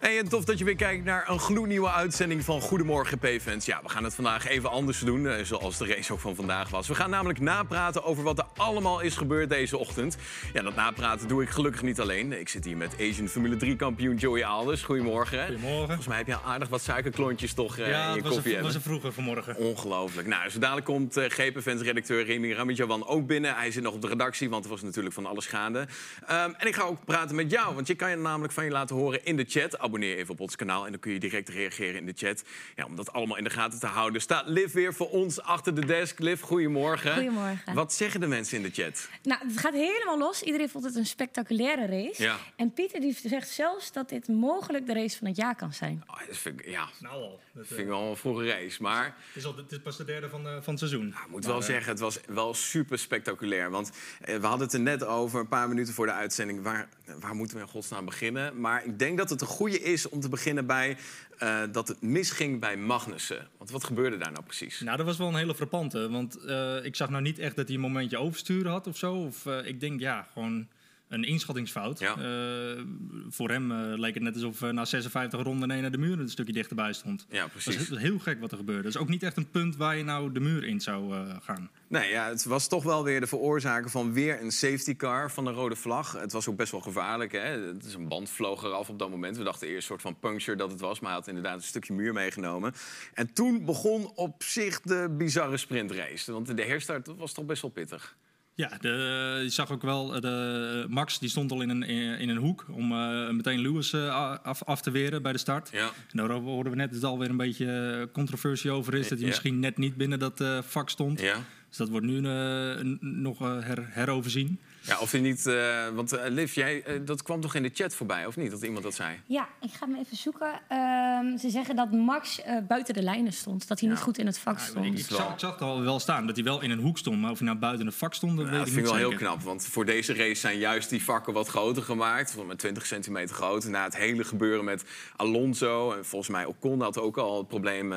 Hey, en tof dat je weer kijkt naar een gloednieuwe uitzending van Goedemorgen P-fans. Ja, we gaan het vandaag even anders doen, eh, zoals de race ook van vandaag was. We gaan namelijk napraten over wat er allemaal is gebeurd deze ochtend. Ja, dat napraten doe ik gelukkig niet alleen. Ik zit hier met Asian Formule 3-kampioen Joey Alders. Goedemorgen. Goedemorgen. Volgens mij heb je aardig wat suikerklontjes toch eh, Ja, in je was koffie een, was hebben. een vroeger vanmorgen. Ongelooflijk. Nou, zo dadelijk komt eh GP-fans-redacteur Remy Ramidjawan ook binnen. Hij zit nog op de redactie, want er was natuurlijk van alles gaande. Ehm, en ik ga ook praten met jou, want je kan je namelijk van je laten horen in de chat. Abonneer even op ons kanaal en dan kun je direct reageren in de chat. Ja, om dat allemaal in de gaten te houden. Staat Liv weer voor ons achter de desk. Liv, goedemorgen. Goedemorgen. Wat zeggen de mensen in de chat? Nou, het gaat helemaal los. Iedereen vond het een spectaculaire race. Ja. En Pieter die zegt zelfs dat dit mogelijk de race van het jaar kan zijn. Oh, dat vind ik, ja, Nou al. Dat, vind ik wel een vroege race. Maar het, is al, het is pas de derde van, eh, van het seizoen. Ik moet wel zeggen, het was wel super spectaculair. Want eh, we hadden het er net over, een paar minuten voor de uitzending. Waar, waar moeten we in godsnaam beginnen? Maar ik denk dat het een goede is om te beginnen bij eh, dat het misging bij Magnussen. Want wat gebeurde daar nou precies? Nou, dat was wel een hele frappante. Want eh, ik zag nou niet echt dat hij een momentje oversturen had of zo. Of eh, ik denk, ja, gewoon een inschattingsfout. Ja. Eh, voor hem eh, leek het net alsof eh, na 56 ronden één naar de muur een stukje dichterbij stond. Ja, Dat is precies. heel- gek wat er gebeurde. Dat is ook niet echt een punt waar je nou de muur in zou gaan. Nee, ja, het was toch wel weer de veroorzaker van weer een safety car van de rode vlag. Het was ook best wel gevaarlijk. Hè? Het is een band vloog eraf op dat moment. We dachten eerst een soort van puncture dat het was, maar hij had inderdaad een stukje muur meegenomen. En toen begon op zich de bizarre sprintrace. Want de herstart was toch best wel pittig. Ja, de, je zag ook wel, eh, de, Max die stond al in een, in een hoek om eh, meteen Lewis eh, af, af te weren bij de start. Ja. En daar hoorden we net dat het alweer een beetje eh, controversie over is. Dat hij Ja. misschien net niet binnen dat eh, vak stond. Ja. Dus dat wordt nu eh, nog eh, her, heroverzien. Ja, of hij niet. eh, want eh, Liv, jij, eh, dat kwam toch in de chat voorbij, of niet? Dat iemand dat zei. Ja, ik ga hem even zoeken. Ehm, ze zeggen dat Max eh, buiten de lijnen stond. Dat hij Ja. niet goed in het vak stond. ik, zag, ik zag het al wel staan, dat hij wel in een hoek stond. Maar of hij nou buiten het vak stond, dat Ja, weet dat ik vind ik niet wel heel knap. Want voor deze race zijn juist die vakken wat groter gemaakt. Van met 20 centimeter groot. Na het hele gebeuren met Alonso. En volgens mij Ocon had ook al het probleem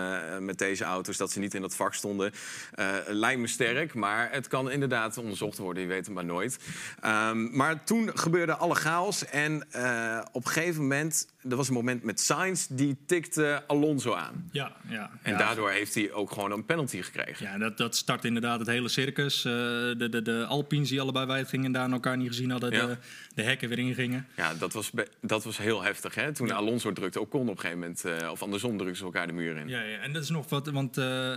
met deze auto's. Dat ze niet in dat vak stonden. Eh lijkt me sterk. Maar het kan inderdaad onderzocht worden. Je weet het maar nooit. Ehm, maar toen gebeurde alle chaos. En eh, op een gegeven moment... Er was een moment met Sainz. Die tikte Alonso aan. Ja, ja. En ja. daardoor heeft hij ook gewoon een penalty gekregen. Ja, dat, dat start inderdaad het hele circus. Eh, de, de, de Alpines die allebei wijd gingen en daar elkaar niet gezien hadden, Ja. de, de hekken weer ingingen. Ja, dat was, dat was heel heftig. Hè? Toen Alonso drukte Ocon op een gegeven moment... eh, of andersom drukten ze elkaar de muur in. Ja, ja, en dat is nog wat, want eh,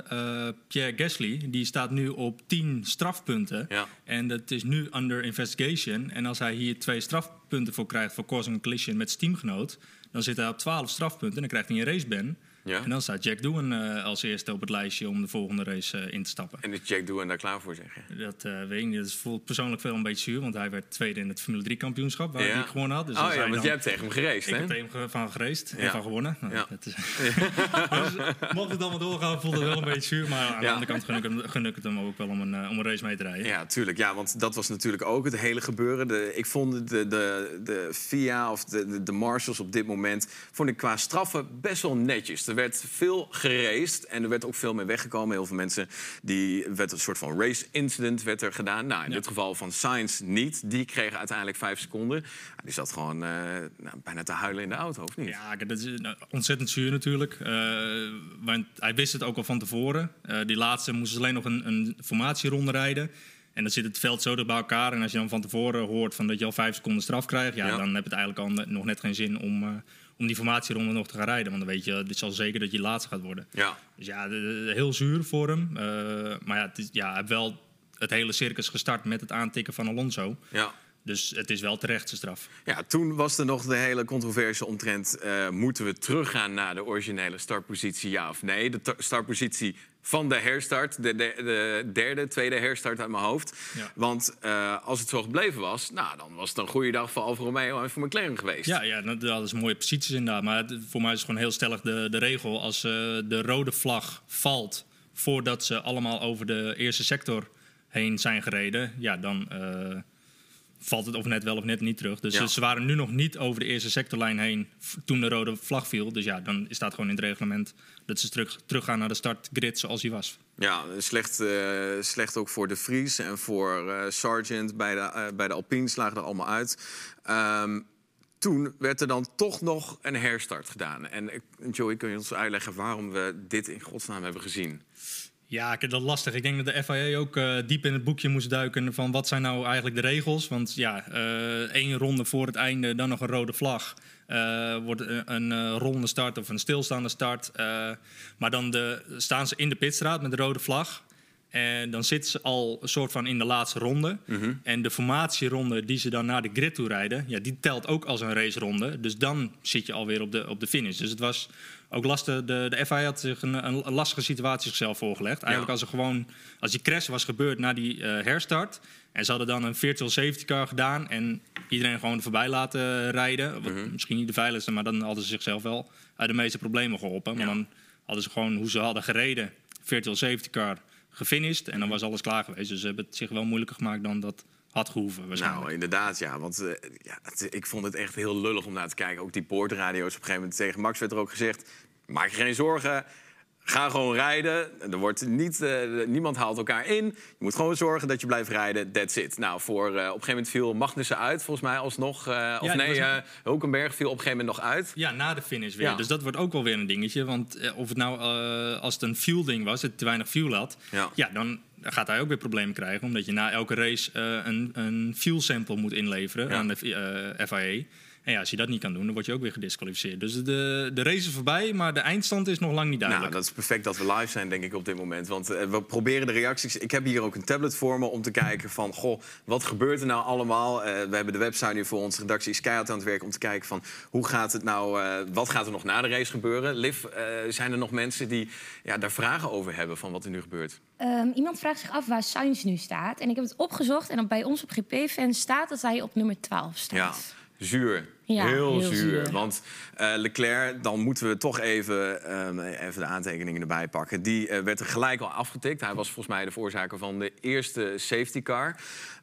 Pierre Gasly die staat nu op 10 strafpunten. Ja. En dat is nu under investigation. En als hij hier twee strafpunten voor krijgt voor causing collision met zijn teamgenoot, dan zit hij op 12 strafpunten en dan krijgt hij een raceban. Ja. En dan staat Jack Doohan eh, als eerste op het lijstje om de volgende race eh, in te stappen. En is Jack Doohan daar klaar voor, zeg je? Dat eh, weet ik niet. Dat voelt persoonlijk veel een beetje zuur, want hij werd tweede in het Formule 3 kampioenschap waar Ja. hij gewonnen had. Dus oh ja, want dan- jij hebt tegen hem ik hè? heb tegen hem van gereest Ja. en van gewonnen. Nou, Ja. dat is, dus, mocht het allemaal doorgaan, voelt het wel een beetje zuur. Maar aan de andere kant gun ik, hem, gun ik het hem ook wel om een, om een race mee te rijden. Ja, tuurlijk. Ja, want dat was natuurlijk ook het hele gebeuren. De, ik vond de, de, de FIA of de, de, de marshals op dit moment... vond ik qua straffen best wel netjes. Er werd veel geraced en er werd ook veel mee weggekomen. Heel veel mensen, die werd een soort van race incident werd er gedaan. Nou, in dit geval van Sainz niet. Die kregen uiteindelijk vijf seconden. Die zat gewoon eh, nou, bijna te huilen in de auto, of niet? Ja, dat is nou, ontzettend zuur natuurlijk. Eh, want hij wist het ook al van tevoren. Eh, die laatste moesten ze alleen nog een, een formatieronde rijden. En dan zit het veld zo dicht bij elkaar. En als je dan van tevoren hoort van dat je al vijf seconden straf krijgt... Ja, Ja. dan heb je het eigenlijk al nog net geen zin om, eh, om die formatieronde nog te gaan rijden. Want dan weet je, het is al zeker dat je laatste gaat worden. Ja. Dus ja, heel zuur voor hem. Eh, maar ja, het is, ja, hij heeft wel het hele circus gestart met het aantikken van Alonso. ja. Dus het is wel terecht zijn straf. Ja, toen was er nog de hele controverse omtrent... eh, moeten we teruggaan naar de originele startpositie, ja of nee? De ta- startpositie van de herstart, de, de, de derde, tweede herstart uit mijn hoofd. Ja. Want eh, als het zo gebleven was, nou, dan was het een goede dag voor Alfa Romeo en voor McLaren geweest. Ja, ja dat, is mooie posities inderdaad. Maar het- voor mij is het gewoon heel stellig de, de regel. Als eh, de rode vlag valt voordat ze allemaal over de eerste sector heen zijn gereden... ja, dan eh, valt het of net wel of net niet terug. Dus Ja. ze waren nu nog niet over de eerste sectorlijn heen toen de rode vlag viel. Dus ja, dan staat gewoon in het reglement dat ze terug, teruggaan naar de startgrid zoals die was. Ja, slecht, eh, slecht ook voor de Vries en voor eh Sargent bij de, eh, bij de Alpines lagen er allemaal uit. Ehm, toen werd er dan toch nog een herstart gedaan. En Joey, kun je ons uitleggen waarom we dit in godsnaam hebben gezien? Ja, ik vind dat lastig. Ik denk dat de FIA ook uh, diep in het boekje moest duiken van wat zijn nou eigenlijk de regels. Want ja, uh, één ronde voor het einde, dan nog een rode vlag. Uh, wordt een, een rollende start of een stilstaande start. maar dan de, staan ze in de pitstraat met de rode vlag. En dan zitten ze al een soort van in de laatste ronde. Mhm. En de formatieronde die ze dan naar de grid toe rijden, ja, die telt ook als een raceronde. Dus dan zit je alweer op de, op de finish. Dus het was ook. De, de FIA had zich een, een, lastige situatie zichzelf voorgelegd. Eigenlijk als er gewoon, als die crash was gebeurd na die uh, herstart. En ze hadden dan een virtual safety car gedaan en iedereen gewoon voorbij laten rijden. Wat Mhm. Misschien niet de veiligste, maar dan hadden ze zichzelf wel uit de meeste problemen geholpen. Maar Ja. dan hadden ze gewoon hoe ze hadden gereden, virtual safety car, gefinished. En dan was alles klaar geweest. Dus ze hebben het zich wel moeilijker gemaakt dan dat had gehoeven waarschijnlijk. Nou, inderdaad, ja. Want eh, ja, het- ik vond het echt heel lullig om naar te kijken. Ook die poortradio's. Op een gegeven moment tegen Max werd er ook gezegd... maak je geen zorgen, ga gewoon rijden. Er wordt niet, eh, niemand haalt elkaar in. Je moet gewoon zorgen dat je blijft rijden, that's it. Nou, voor, eh, op een gegeven moment viel Magnussen uit, volgens mij alsnog. eh of nee, was- Hulkenberg viel op een gegeven moment nog uit. Ja, na de finish weer. Ja. Dus dat wordt ook wel weer een dingetje. Want of het nou als het een fuel ding was, het te weinig fuel had, Ja. dan gaat hij ook weer problemen krijgen. Omdat je na elke race eh, een, een fuel sample moet inleveren Ja. aan de eh, FIA. En ja, als je dat niet kan doen, dan word je ook weer gedisqualificeerd. Dus de, de race is voorbij, maar de eindstand is nog lang niet Nou, duidelijk. dat is perfect dat we live zijn, denk ik, op dit moment. Want eh, we proberen de reacties. Ik heb hier ook een tablet voor me om te kijken van... goh, wat gebeurt er nou allemaal? Eh, we hebben de website nu voor onze redactie is keihard aan het werk... om te kijken van hoe gaat het nou... eh, wat gaat er nog na de race gebeuren? Liv, eh, zijn er nog mensen die ja, daar vragen over hebben... van wat er nu gebeurt? Ehm, iemand vraagt zich af waar Sainz nu staat. En ik heb het opgezocht en dan bij ons op GP-fans staat dat hij op nummer 12 staat. Ja, zuur. Ja, heel, heel zuur. zuur. Want eh, Leclerc, dan moeten we toch even, ehm, even de aantekeningen erbij pakken. Die eh, werd er gelijk al afgetikt. Hij was volgens mij de veroorzaker van de eerste safety car.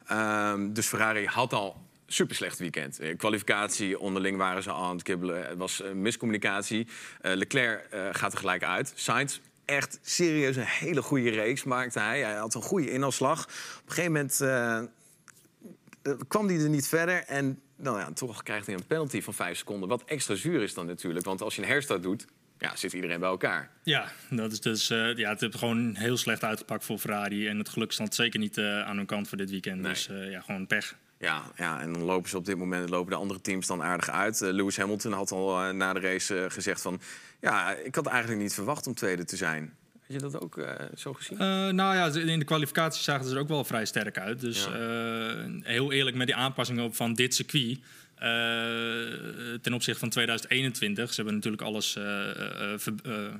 Ehm, dus Ferrari had al super slecht weekend. Eh, kwalificatie onderling waren ze aan het kibbelen. Het was miscommunicatie. Leclerc gaat er gelijk uit. Sainz echt serieus een hele goede race maakte hij. Hij had een goede inhaalslag. Op een gegeven moment kwam hij er niet verder. En nou ja, toch krijgt hij een penalty van vijf seconden. Wat extra zuur is dan natuurlijk. Want als je een herstart doet, ja, zit iedereen bij elkaar. Ja, dat is dus, eh, ja, het heeft gewoon heel slecht uitgepakt voor Ferrari. En het geluk stond zeker niet eh, aan hun kant voor dit weekend. Nee. Dus eh, ja, gewoon pech. Ja, ja, en dan lopen ze op dit moment lopen de andere teams dan aardig uit. Eh, Lewis Hamilton had al eh, na de race eh, gezegd van... ja, ik had eigenlijk niet verwacht om tweede te zijn. Heb je dat ook eh, zo gezien? Eh, nou ja, in de kwalificatie zagen ze er ook wel vrij sterk uit. Dus Ja. eh, heel eerlijk met die aanpassingen op van dit circuit. ten opzichte van 2021. Ze hebben natuurlijk alles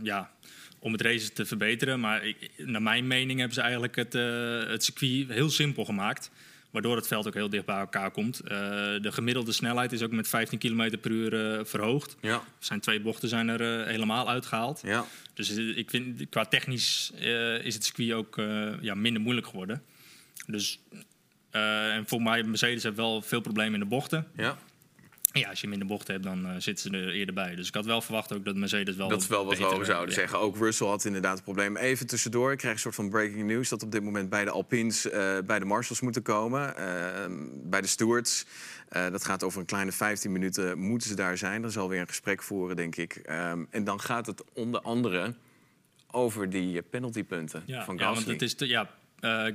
ja, om het race te verbeteren. Maar ik, naar mijn mening hebben ze eigenlijk het, het circuit heel simpel gemaakt. Waardoor het veld ook heel dicht bij elkaar komt. Eh, de gemiddelde snelheid is ook met 15 km per uur eh, verhoogd. Ja, Er zijn twee bochten zijn er eh, helemaal uitgehaald. ja. Dus ik vind qua technisch is het circuit ook ja, minder moeilijk geworden. Dus en voor mij, Mercedes heeft wel veel problemen in de bochten. ja. Ja, als je minder bochten hebt, dan eh, zitten ze er eerder bij. Dus ik had wel verwacht ook dat Mercedes wel Dat is wel wat we over zouden ja. zeggen. Ook Russell had inderdaad een probleem. Even tussendoor, ik krijg een soort van breaking news... dat op dit moment bij de Alpines eh, bij de Marshalls moeten komen. eh, bij de stewards. Eh, dat gaat over een kleine 15 minuten moeten ze daar zijn. Dan zal weer een gesprek voeren, denk ik. Ehm, en dan gaat het onder andere over die penaltypunten Ja, van ja, want Gasly. het is te, ja,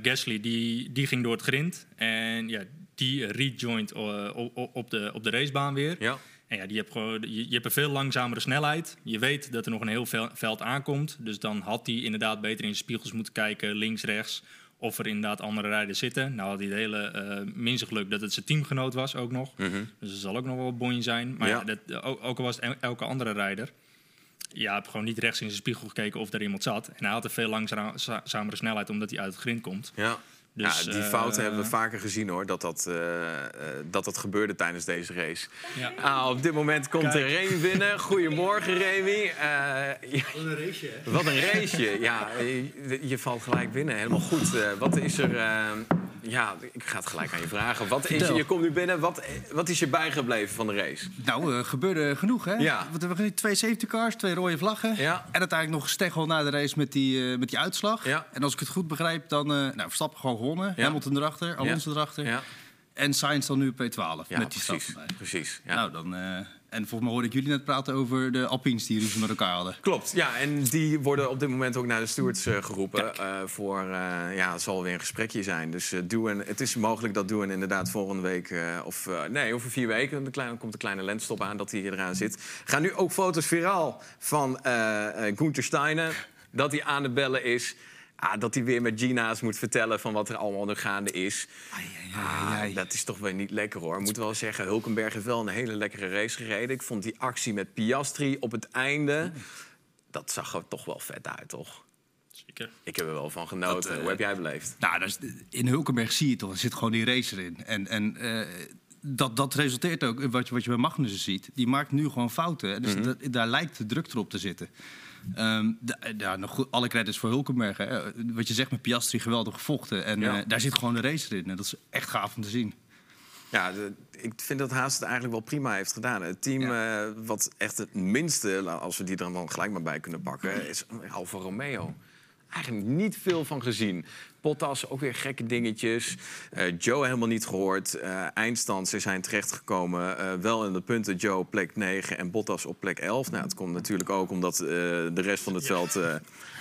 Gasly die, die ging door het grind. En ja, die rejoint eh, op, de, op de racebaan weer. Ja, En ja, die hebt gewoon, je, je hebt een veel langzamere snelheid. Je weet dat er nog een heel vel- veld aankomt. Dus dan had hij inderdaad beter in de spiegels moeten kijken, links, rechts. Of er inderdaad andere rijders zitten. Nou had hij het hele eh minste geluk dat het zijn teamgenoot was ook nog. Mhm. Dus er zal ook nog wel bonje zijn. Maar Ja. ja. dat, ook, ook al was het el- elke andere rijder. Ja, heb gewoon niet rechts in zijn spiegel gekeken of er iemand zat. En hij had een veel langzamere snelheid omdat hij uit het grind komt. ja. Dus, ja, die eh, fouten hebben we vaker gezien hoor, dat dat, eh, eh, dat dat gebeurde tijdens deze race. Ja. Ah, op dit moment komt er Remy binnen. Goedemorgen Remy. Eh, ja, Een raceje, hè? wat een raceje. Ja, je, je valt gelijk binnen. Helemaal goed. Eh, wat is er... eh, ja, ik ga het gelijk aan je vragen. Wat is, je komt nu binnen. Wat, wat is je bijgebleven van de race? Nou, er gebeurde genoeg, hè? Ja. Hebben we gezien? Twee safety cars, twee rode vlaggen. Ja. En uiteindelijk nog een steggel na de race met die, eh, met die uitslag. Ja. En als ik het goed begrijp, dan... eh nou, Verstappen gewoon gewonnen. Ja. Hamilton erachter, Alonso erachter. Ja, En Sainz dan nu P12 Ja, met die precies. precies ja. Nou, dan, eh, en volgens mij hoorde ik jullie net praten over de Alpines die ruzie met elkaar hadden. Klopt, ja. En die worden op dit moment ook naar de stewards eh, geroepen. eh, voor, eh, ja, het zal weer een gesprekje zijn. Dus Doen, het is mogelijk dat Doen inderdaad volgende week... of nee, over vier weken de kleine, komt een kleine lensstop aan dat hij eraan zit. Gaan nu ook foto's viraal van Gunther Steiner. Dat hij aan de bellen is. Ah, dat hij weer met Gina's moet vertellen van wat er allemaal nu gaande is. Ah, dat is toch weer niet lekker hoor. Ik moet wel zeggen, Hulkenberg heeft wel een hele lekkere race gereden. Ik vond die actie met Piastri op het einde... dat zag er toch wel vet uit, toch? Zeker. Ik heb er wel van genoten. Dat, eh, Hoe heb jij beleefd? Nou, dat is, in Hulkenberg zie je toch, er zit gewoon die racer in. En, en eh, dat, dat resulteert ook, in wat je, wat je bij Magnussen ziet. Die maakt nu gewoon fouten. Dus dat- daar lijkt de druk erop te zitten. Ehm, ja, nog goed, alle credits voor Hulkenberg. Hè. Wat je zegt met Piastri, geweldig gevochten. En Ja. eh, daar zit gewoon de racer in. En dat is echt gaaf om te zien. Ja, de- ik vind dat Haas het eigenlijk wel prima heeft gedaan. Het team eh, wat echt het minste, la- als we die er dan gelijk maar bij kunnen pakken, is Alfa Romeo. Eigenlijk niet veel van gezien. Bottas ook weer gekke dingetjes. Eh, Joe helemaal niet gehoord. Eh, eindstand, ze zijn terechtgekomen. eh, wel in de punten. Joe op plek 9 en Bottas op plek 11. Nou, het komt natuurlijk ook omdat eh, de rest van het veld eh,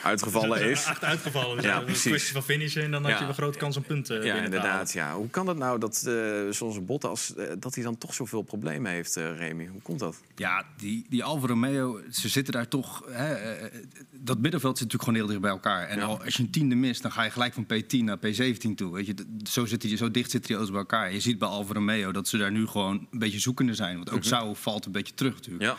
uitgevallen is. Uitgevallen. Dus Ja, ja, een precies. kwestie van finishen en dan had Ja. je een grote kans om punten Ja, binnen te halen. inderdaad. Ja. Hoe kan het nou dat uh, zoals Bottas, uh, dat hij dan toch zoveel problemen heeft, uh, Remy? Hoe komt dat? Ja, die, die Alfa Romeo, ze zitten daar toch... Hè, eh, dat middenveld zit natuurlijk gewoon heel dicht bij elkaar. En Ja. al, als je een tiende mist, dan ga je gelijk van P10 naar P17 toe. Weet je, zo, zit die, zo dicht zitten die auto's bij elkaar. Je ziet bij Alfa Romeo dat ze daar nu gewoon een beetje zoekende zijn. Want ook Zou valt een beetje terug natuurlijk. Ja.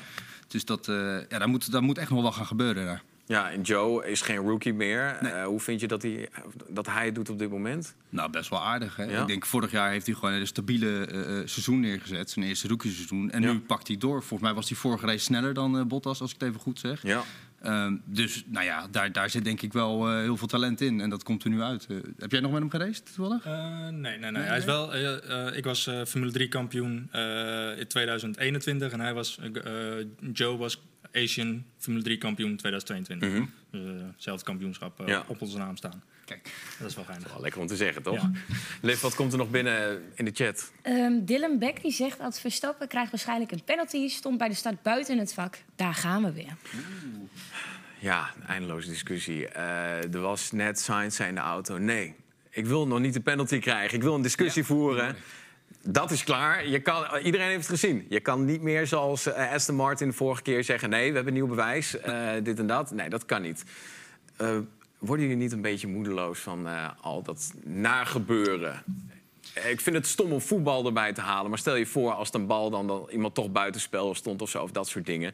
Dus dat, eh, ja, daar, moet, daar moet echt nog wel gaan gebeuren daar. Ja, en Joe is geen rookie meer. Uh, hoe vind je dat hij, dat hij het doet op dit moment? Nou, best wel aardig. Hè? Ja. Ik denk, vorig jaar heeft hij gewoon een stabiele uh, seizoen neergezet. Zijn eerste rookieseizoen. En Ja. nu pakt hij door. Volgens mij was hij vorige race sneller dan uh, Bottas, als ik het even goed zeg. Ja. Um, dus nou ja, daar, daar zit denk ik wel uh, heel veel talent in. En dat komt er nu uit. Uh, heb jij nog met hem geraced toevallig? Uh, nee, nee, nee, nee. Hij is wel, uh, ik was Formule 3 kampioen in 2021 en hij was, Joe was Asian Formule 3 kampioen 2022. Mhm. Mm -hmm. Hetzelfde kampioenschap Ja. op onze naam staan. Kijk. Dat is wel geinig. Wel lekker om te zeggen, toch? Ja. Liv, wat komt er nog binnen in de chat? Um, Dylan Beck die zegt dat Verstappen krijgt waarschijnlijk een penalty. Stond bij de start buiten het vak. Daar gaan we weer. Ja, eindeloze discussie. Uh, er was net Sainz in de auto. Nee, ik wil nog niet de penalty krijgen. Ik wil een discussie ja. voeren. Dat is klaar. Je kan, iedereen heeft het gezien. Je kan niet meer zoals uh, Aston Martin de vorige keer zeggen... nee, we hebben nieuw bewijs, uh, dit en dat. Nee, dat kan niet. Worden jullie niet een beetje moedeloos van al dat nagebeuren? Ik vind het stom om voetbal erbij te halen. Maar stel je voor als een bal dan, dan iemand toch buitenspel stond of zo... of dat soort dingen.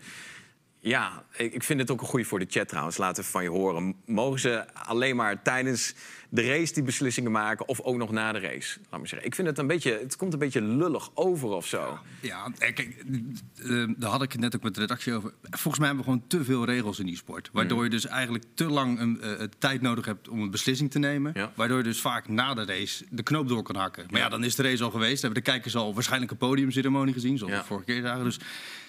Ja, ik vind het ook een goede voor de chat trouwens. Laten we van je horen. Mogen ze alleen maar tijdens de race die beslissingen maken... of ook nog na de race? Laat maar zeggen. Ik vind het een beetje... Het komt een beetje lullig over of zo. Ja, kijk, uh, daar had ik het net ook met de redactie over. Volgens mij hebben we gewoon te veel regels in die sport. Waardoor je dus eigenlijk te lang een uh, tijd nodig hebt om een beslissing te nemen. Ja. Waardoor je dus vaak na de race de knoop door kan hakken. Maar ja, dan is de race al geweest. Hebben de kijkers al waarschijnlijk een podiumceremonie gezien... zoals Ja. vorige keer zagen. Dus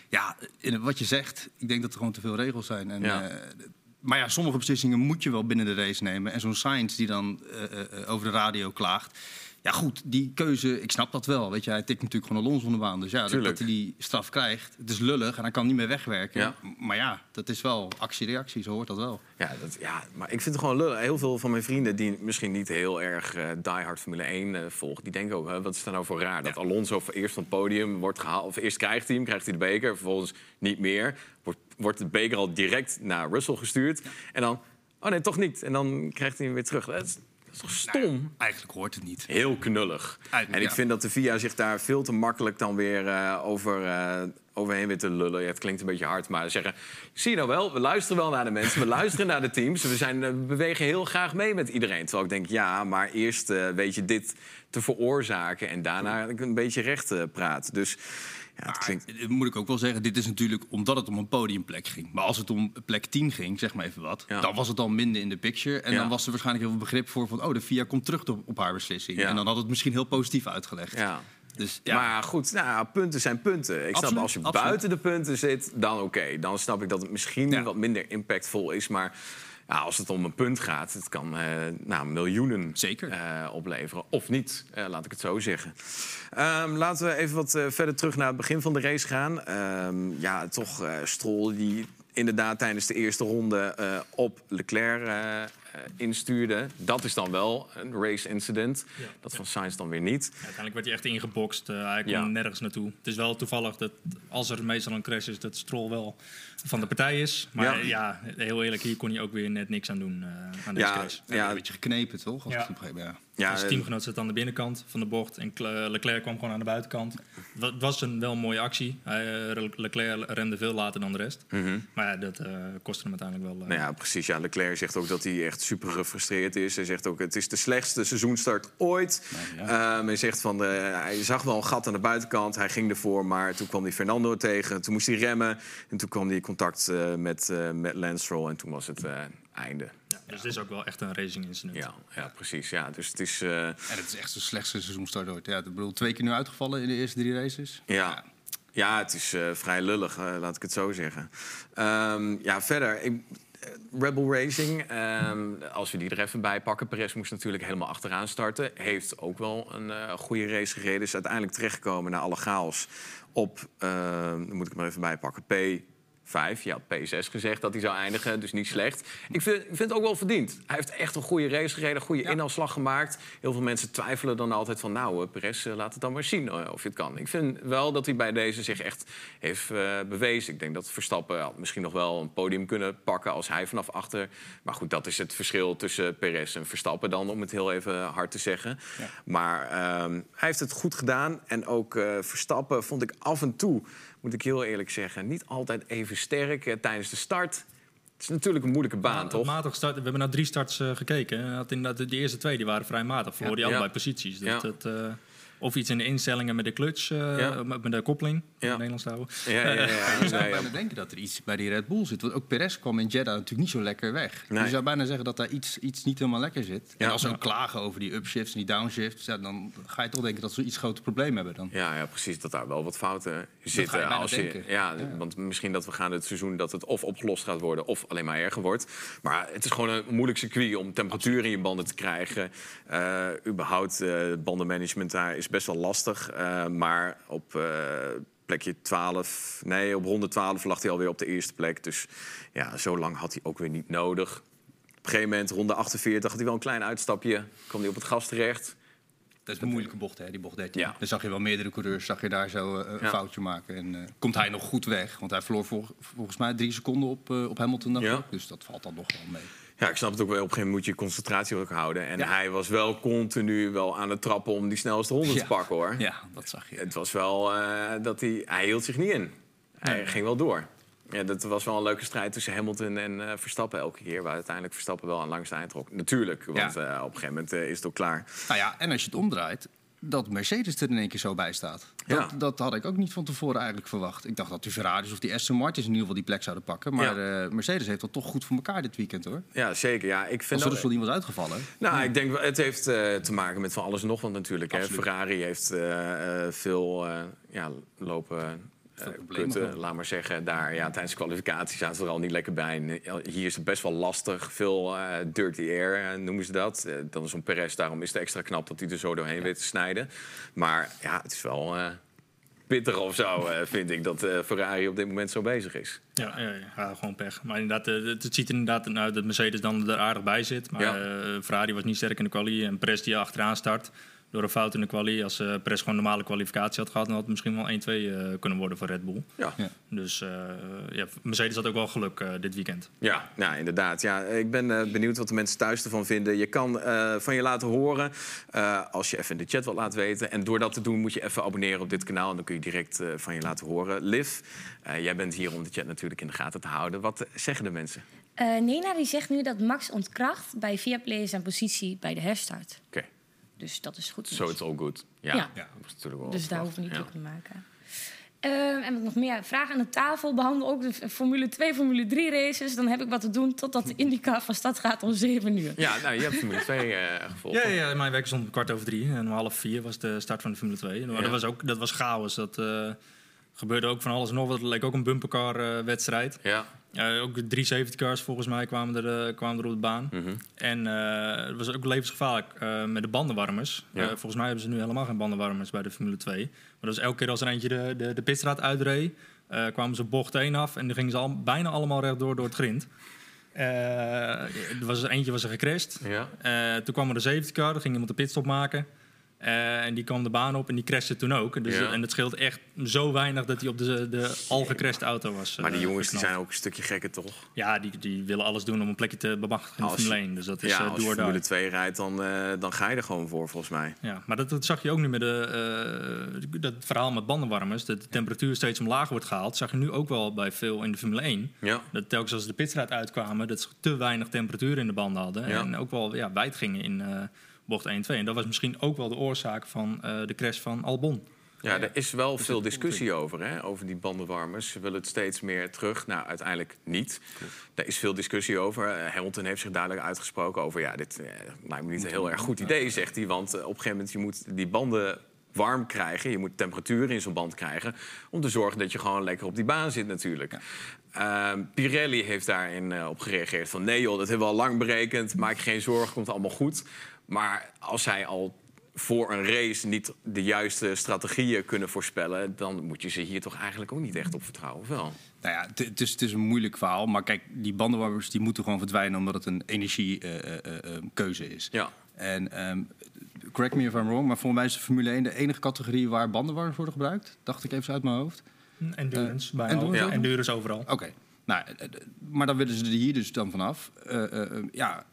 ja, in wat je zegt, ik denk dat er gewoon te veel regels zijn. En, Ja. uh, maar ja, sommige beslissingen moet je wel binnen de race nemen. En zo'n Sainz die dan uh, over de radio klaagt. Ja goed, die keuze, ik snap dat wel. Weet je, hij tikt natuurlijk gewoon Alonso van de baan. Dus ja, dat, hij die straf krijgt. Het is lullig en hij kan niet meer wegwerken. Ja. Maar ja, dat is wel actie-reactie, zo hoort dat wel. Ja, dat, ja, maar ik vind het gewoon lullig. Heel veel van mijn vrienden die misschien niet heel erg uh, diehard Formule 1 uh, volgen... die denken ook, wat is er nou voor raar? Dat Alonso voor eerst van het podium wordt gehaald... of eerst krijgt hij hem, krijgt hij de beker, vervolgens niet meer. Wordt, wordt de beker al direct naar Russell gestuurd. En dan, oh nee, toch niet. En dan krijgt hij hem weer terug. Dat is, dat is toch stom? Nou, eigenlijk hoort het niet. Heel knullig. Eigenlijk, en ik ja. vind dat de VIA zich daar veel te makkelijk dan weer uh, over, uh, overheen weer te lullen. Ja, het klinkt een beetje hard, maar zeggen... Zie je nou wel, we luisteren wel naar de mensen, we luisteren naar de teams. We, zijn, we bewegen heel graag mee met iedereen. Terwijl ik denk, ja, maar eerst uh, weet je dit te veroorzaken... en daarna een beetje recht uh, praten. Dus ja, het klinkt... Maar, moet ik ook wel zeggen, dit is natuurlijk omdat het om een podiumplek ging. Maar als het om plek 10 ging, zeg maar even wat... Ja. dan was het al minder in de picture. En Ja. dan was er waarschijnlijk heel veel begrip voor van... oh, de VIA komt terug op, op haar beslissing. En dan had het misschien heel positief uitgelegd. Ja. Dus ja, Maar goed, nou, punten zijn punten. Ik snap als je absoluut. buiten de punten zit, dan oké. Dan snap ik dat het misschien wat minder impactvol is. Maar Ja, als het om een punt gaat, het kan eh, nou, miljoenen Zeker. eh, opleveren. Of niet, eh, laat ik het zo zeggen. Ehm, laten we even wat verder terug naar het begin van de race gaan. Ehm, ja, toch Stroll die inderdaad tijdens de eerste ronde op Leclerc instuurde. Dat is dan wel een race incident. Ja. Dat van Sainz dan weer niet. Ja, uiteindelijk werd hij echt ingebokst. Eh, hij kon Ja. nergens naartoe. Het is wel toevallig dat als er meestal een crash is, dat Stroll wel van de partij is. Maar Ja. ja, heel eerlijk, hier kon hij ook weer net niks aan doen eh, aan deze Ja, crash. ja, Een beetje geknepen, toch? Als het ja. Ja, Zijn eh, teamgenoot zat aan de binnenkant van de bocht en Cle- Leclerc kwam gewoon aan de buitenkant. Het was een wel mooie actie. Hij, eh, Leclerc remde veel later dan de rest. mhm. Maar ja, dat eh, kostte hem uiteindelijk wel. eh, Nou ja, precies. Ja, Leclerc zegt ook dat hij echt super gefrustreerd is. Hij zegt ook, het is de slechtste seizoenstart ooit. Nou, Ehm, hij zegt van, de, hij zag wel een gat aan de buitenkant. Hij ging ervoor, maar toen kwam hij Fernando tegen. Toen moest hij remmen. En toen kwam hij in contact eh, met, eh met Lance Stroll. En toen was het eh, einde. Dus dit is ook wel echt een racing incident. Ja, ja, precies. Ja, dus het is... eh, En het is echt de slechtste seizoenstart ooit. Ja, ik bedoel, twee keer nu uitgevallen in de eerste drie races. Ja. Ja, het is eh, vrij lullig, eh, laat ik het zo zeggen. Ehm, ja, verder. Ik, Rebel Racing, ehm, als we die er even bij pakken. Perez moest natuurlijk helemaal achteraan starten. Heeft ook wel een eh, goede race gereden. Is uiteindelijk terechtgekomen na alle chaos op, ehm, dan moet ik maar even bijpakken, P... 5, ja, P6 gezegd dat hij zou eindigen, dus niet slecht. Ik vind, ik vind het ook wel verdiend. Hij heeft echt een goede race gereden, een goede Ja. inhaalslag gemaakt. Heel veel mensen twijfelen dan altijd van... nou, eh, Perez, eh, laat het dan maar zien eh, of je het kan. Ik vind wel dat hij bij deze zich echt heeft bewezen. Ik denk dat Verstappen had misschien nog wel een podium kunnen pakken... als hij vanaf achter... Maar goed, dat is het verschil tussen Perez en Verstappen dan... om het heel even hard te zeggen. Ja. Maar ehm, hij heeft het goed gedaan. En ook Verstappen vond ik af en toe, moet ik heel eerlijk zeggen... niet altijd even sterk eh, tijdens de start... Het is natuurlijk een moeilijke baan, Ja, toch? Matig start, we hebben naar drie starts eh, gekeken. Had inderdaad, de, eerste twee die waren vrij matig. Verloor die Ja. allebei posities. Dus dat, eh, of iets in de instellingen met de clutch, eh, Ja. met met de koppeling. Ja. In Nederlands houden. Ja, ja, ja, ja. Je zou bijna denken dat er iets bij die Red Bull zit. Want ook Perez kwam in Jeddah natuurlijk niet zo lekker weg. Nee. Je zou bijna zeggen dat daar iets, iets niet helemaal lekker zit. Ja. En als ze ook klagen over die upshifts en die downshifts... Ja, dan ga je toch denken dat ze iets groter probleem hebben dan. Ja, ja, precies. Dat daar wel wat fouten zitten. ga je als je, ja, Ja. Want misschien dat we gaan het seizoen dat het of opgelost gaat worden... of alleen maar erger wordt. Maar het is gewoon een moeilijk circuit om temperatuur in je banden te krijgen. Eh überhaupt, eh bandenmanagement daar is best wel lastig. Eh, maar op eh, plekje 12... Nee, op 112 lag hij alweer op de eerste plek. Dus ja, zo lang had hij ook weer niet nodig. Op een gegeven moment, ronde 48, had hij wel een klein uitstapje. kwam hij op het gas terecht. Dat is een moeilijke bocht, hè, die bocht 13. Ja. Dan zag je wel meerdere coureurs zag je daar zo eh, een Ja. foutje maken. En komt hij nog goed weg? Want hij verloor vol- volgens mij drie seconden op, op Hamilton. Ja. Dus dat valt dan nog wel mee. Ja, ik snap het ook wel. Op een gegeven moment moet je concentratie ook houden. En Ja. hij was wel continu wel aan het trappen om die snelste ronde Ja. te pakken, hoor. Ja, dat zag je. Het was wel eh, dat hij... Hij hield zich niet in. Hij ging wel door. Ja, dat was wel een leuke strijd tussen Hamilton en eh, Verstappen elke keer. Waar uiteindelijk Verstappen wel aan langs de eind trok. Natuurlijk, want Ja. eh, op een gegeven moment is het ook klaar. Nou ja, en als je het omdraait, dat Mercedes er in één keer zo bij staat. Dat, Ja. dat had ik ook niet van tevoren eigenlijk verwacht. Ik dacht dat die Ferraris of die Aston Martins in ieder geval die plek zouden pakken. Maar eh, Mercedes heeft dat toch goed voor elkaar dit weekend hoor. Ja, zeker. Ja, ik vind Als er dus wel iemand uitgevallen. Nou, ik denk het heeft eh, te maken met van alles en nog wat natuurlijk. Hè. Ferrari heeft eh, veel ja, lopen kutten, gehad. laat maar zeggen. Daar, ja, tijdens de kwalificatie zaten ze er al niet lekker bij. En, eh, hier is het best wel lastig. Veel eh, dirty air eh, noemen ze dat. Eh, dan is zo'n Perez, daarom is het extra knap dat hij er zo doorheen weet te snijden. Maar ja, het is wel eh, pittig of zo, eh, vind ik, dat eh, Ferrari op dit moment zo bezig is. Ja, ja, ja, gewoon pech. Maar inderdaad, eh, het, ziet er inderdaad uit dat Mercedes dan er aardig bij zit. Maar Ja. eh, Ferrari was niet sterk in de kwalie. En Perez die achteraan start door een fout in de kwalie. Als uh, Perez gewoon een normale kwalificatie had gehad... dan had het misschien wel 1-2 eh, kunnen worden voor Red Bull. Ja. Ja. Dus eh, ja, Mercedes had ook wel geluk eh, dit weekend. Ja, nou, inderdaad. Ja, ik ben eh, benieuwd wat de mensen thuis ervan vinden. Je kan eh, van je laten horen eh, als je even in de chat wat laat weten. En door dat te doen moet je even abonneren op dit kanaal. En dan kun je direct eh, van je laten horen. Liv, eh, jij bent hier om de chat natuurlijk in de gaten te houden. Wat zeggen de mensen? Eh, Nena die zegt nu dat Max ontkracht bij Viaplay zijn positie bij de herstart. Oké, Dus dat is goed. so nieuws. it's all good. Ja, Ja. wel Dus daar hoeven we niet Ja. druk te maken. Ehm, en wat nog meer? Vragen aan de tafel. Behandel ook de Formule 2, Formule 3 races. Dan heb ik wat te doen totdat de IndyCar van stad gaat om 7 uur. Ja, nou, je hebt Formule 2 eh gevolgd. Ja, ja, mijn werk stond om kwart over drie. En om half vier was de start van de Formule 2. Maar Ja. dat was ook dat was chaos. Dat eh, gebeurde ook van alles en nog wat. Het leek ook een bumpercar eh, wedstrijd. Ja. Ja, ook drie safety cars volgens mij kwamen er, eh, kwamen er op de baan. Mhm. En eh, het was ook levensgevaarlijk eh, met de bandenwarmers. Ja. Volgens mij hebben ze nu helemaal geen bandenwarmers bij de Formule 2. Maar dat was elke keer als er eentje de, de, de pitstraat uitreed... kwamen ze bocht 1 af en dan gingen ze al, bijna allemaal rechtdoor door het grind. Er was, eentje was er gecrashed. Ja. Toen kwam er een safety car, er ging iemand de pitstop maken. Eh, en die kwam de baan op en die crashte toen ook. Dus, Ja. En het scheelt echt zo weinig dat hij op de, de al auto was. Maar die eh, jongens die zijn ook een stukje gekker, toch? Ja, die, die willen alles doen om een plekje te bemachtigen in de Formule 1. Dus dat is ja, eh als je. Formule 2 rijdt, dan, dan ga je er gewoon voor, volgens mij. Ja, maar dat, dat zag je ook nu met de, dat verhaal met bandenwarmers. Dat de temperatuur steeds omlaag wordt gehaald. Zag je nu ook wel bij veel in de Formule 1. Ja. Dat telkens als de pitstraat uitkwamen, dat ze te weinig temperatuur in de banden hadden. En ook wel ja, wijd gingen in bocht 1 en 2. En dat was misschien ook wel de oorzaak van eh, de crash van Albon. Ja, er is wel veel discussie over, hè, over die bandenwarmers. Ze willen het steeds meer terug. Nou, uiteindelijk niet. Er is veel discussie over. Eh, Hamilton heeft zich duidelijk uitgesproken over... ja, dit eh, lijkt me niet een heel erg goed idee, zegt hij. Want eh, op een gegeven moment, je moet die banden warm krijgen. Je moet temperatuur in zo'n band krijgen... om te zorgen dat je gewoon lekker op die baan zit natuurlijk. Ehm, Pirelli heeft daarin op gereageerd van... nee joh, dat hebben we al lang berekend. Maak je geen zorgen, komt allemaal goed. Maar als zij al voor een race niet de juiste strategieën kunnen voorspellen... dan moet je ze hier toch eigenlijk ook niet echt op vertrouwen, of wel? Nou ja, het- is, het is een moeilijk verhaal. Maar kijk, die bandenwarmers die moeten gewoon verdwijnen... omdat het een energiekeuze is. Ja. En ehm, correct me if I'm wrong, maar volgens mij is de Formule 1 de enige categorie... waar bandenwarmers worden gebruikt. Dacht ik even uit mijn hoofd. Endurance, Eh, bijna. endurance ja. endurance overal. Oké. Nou, eh, eh, maar dan willen ze er hier dus dan vanaf. Eh, eh, eh, ja,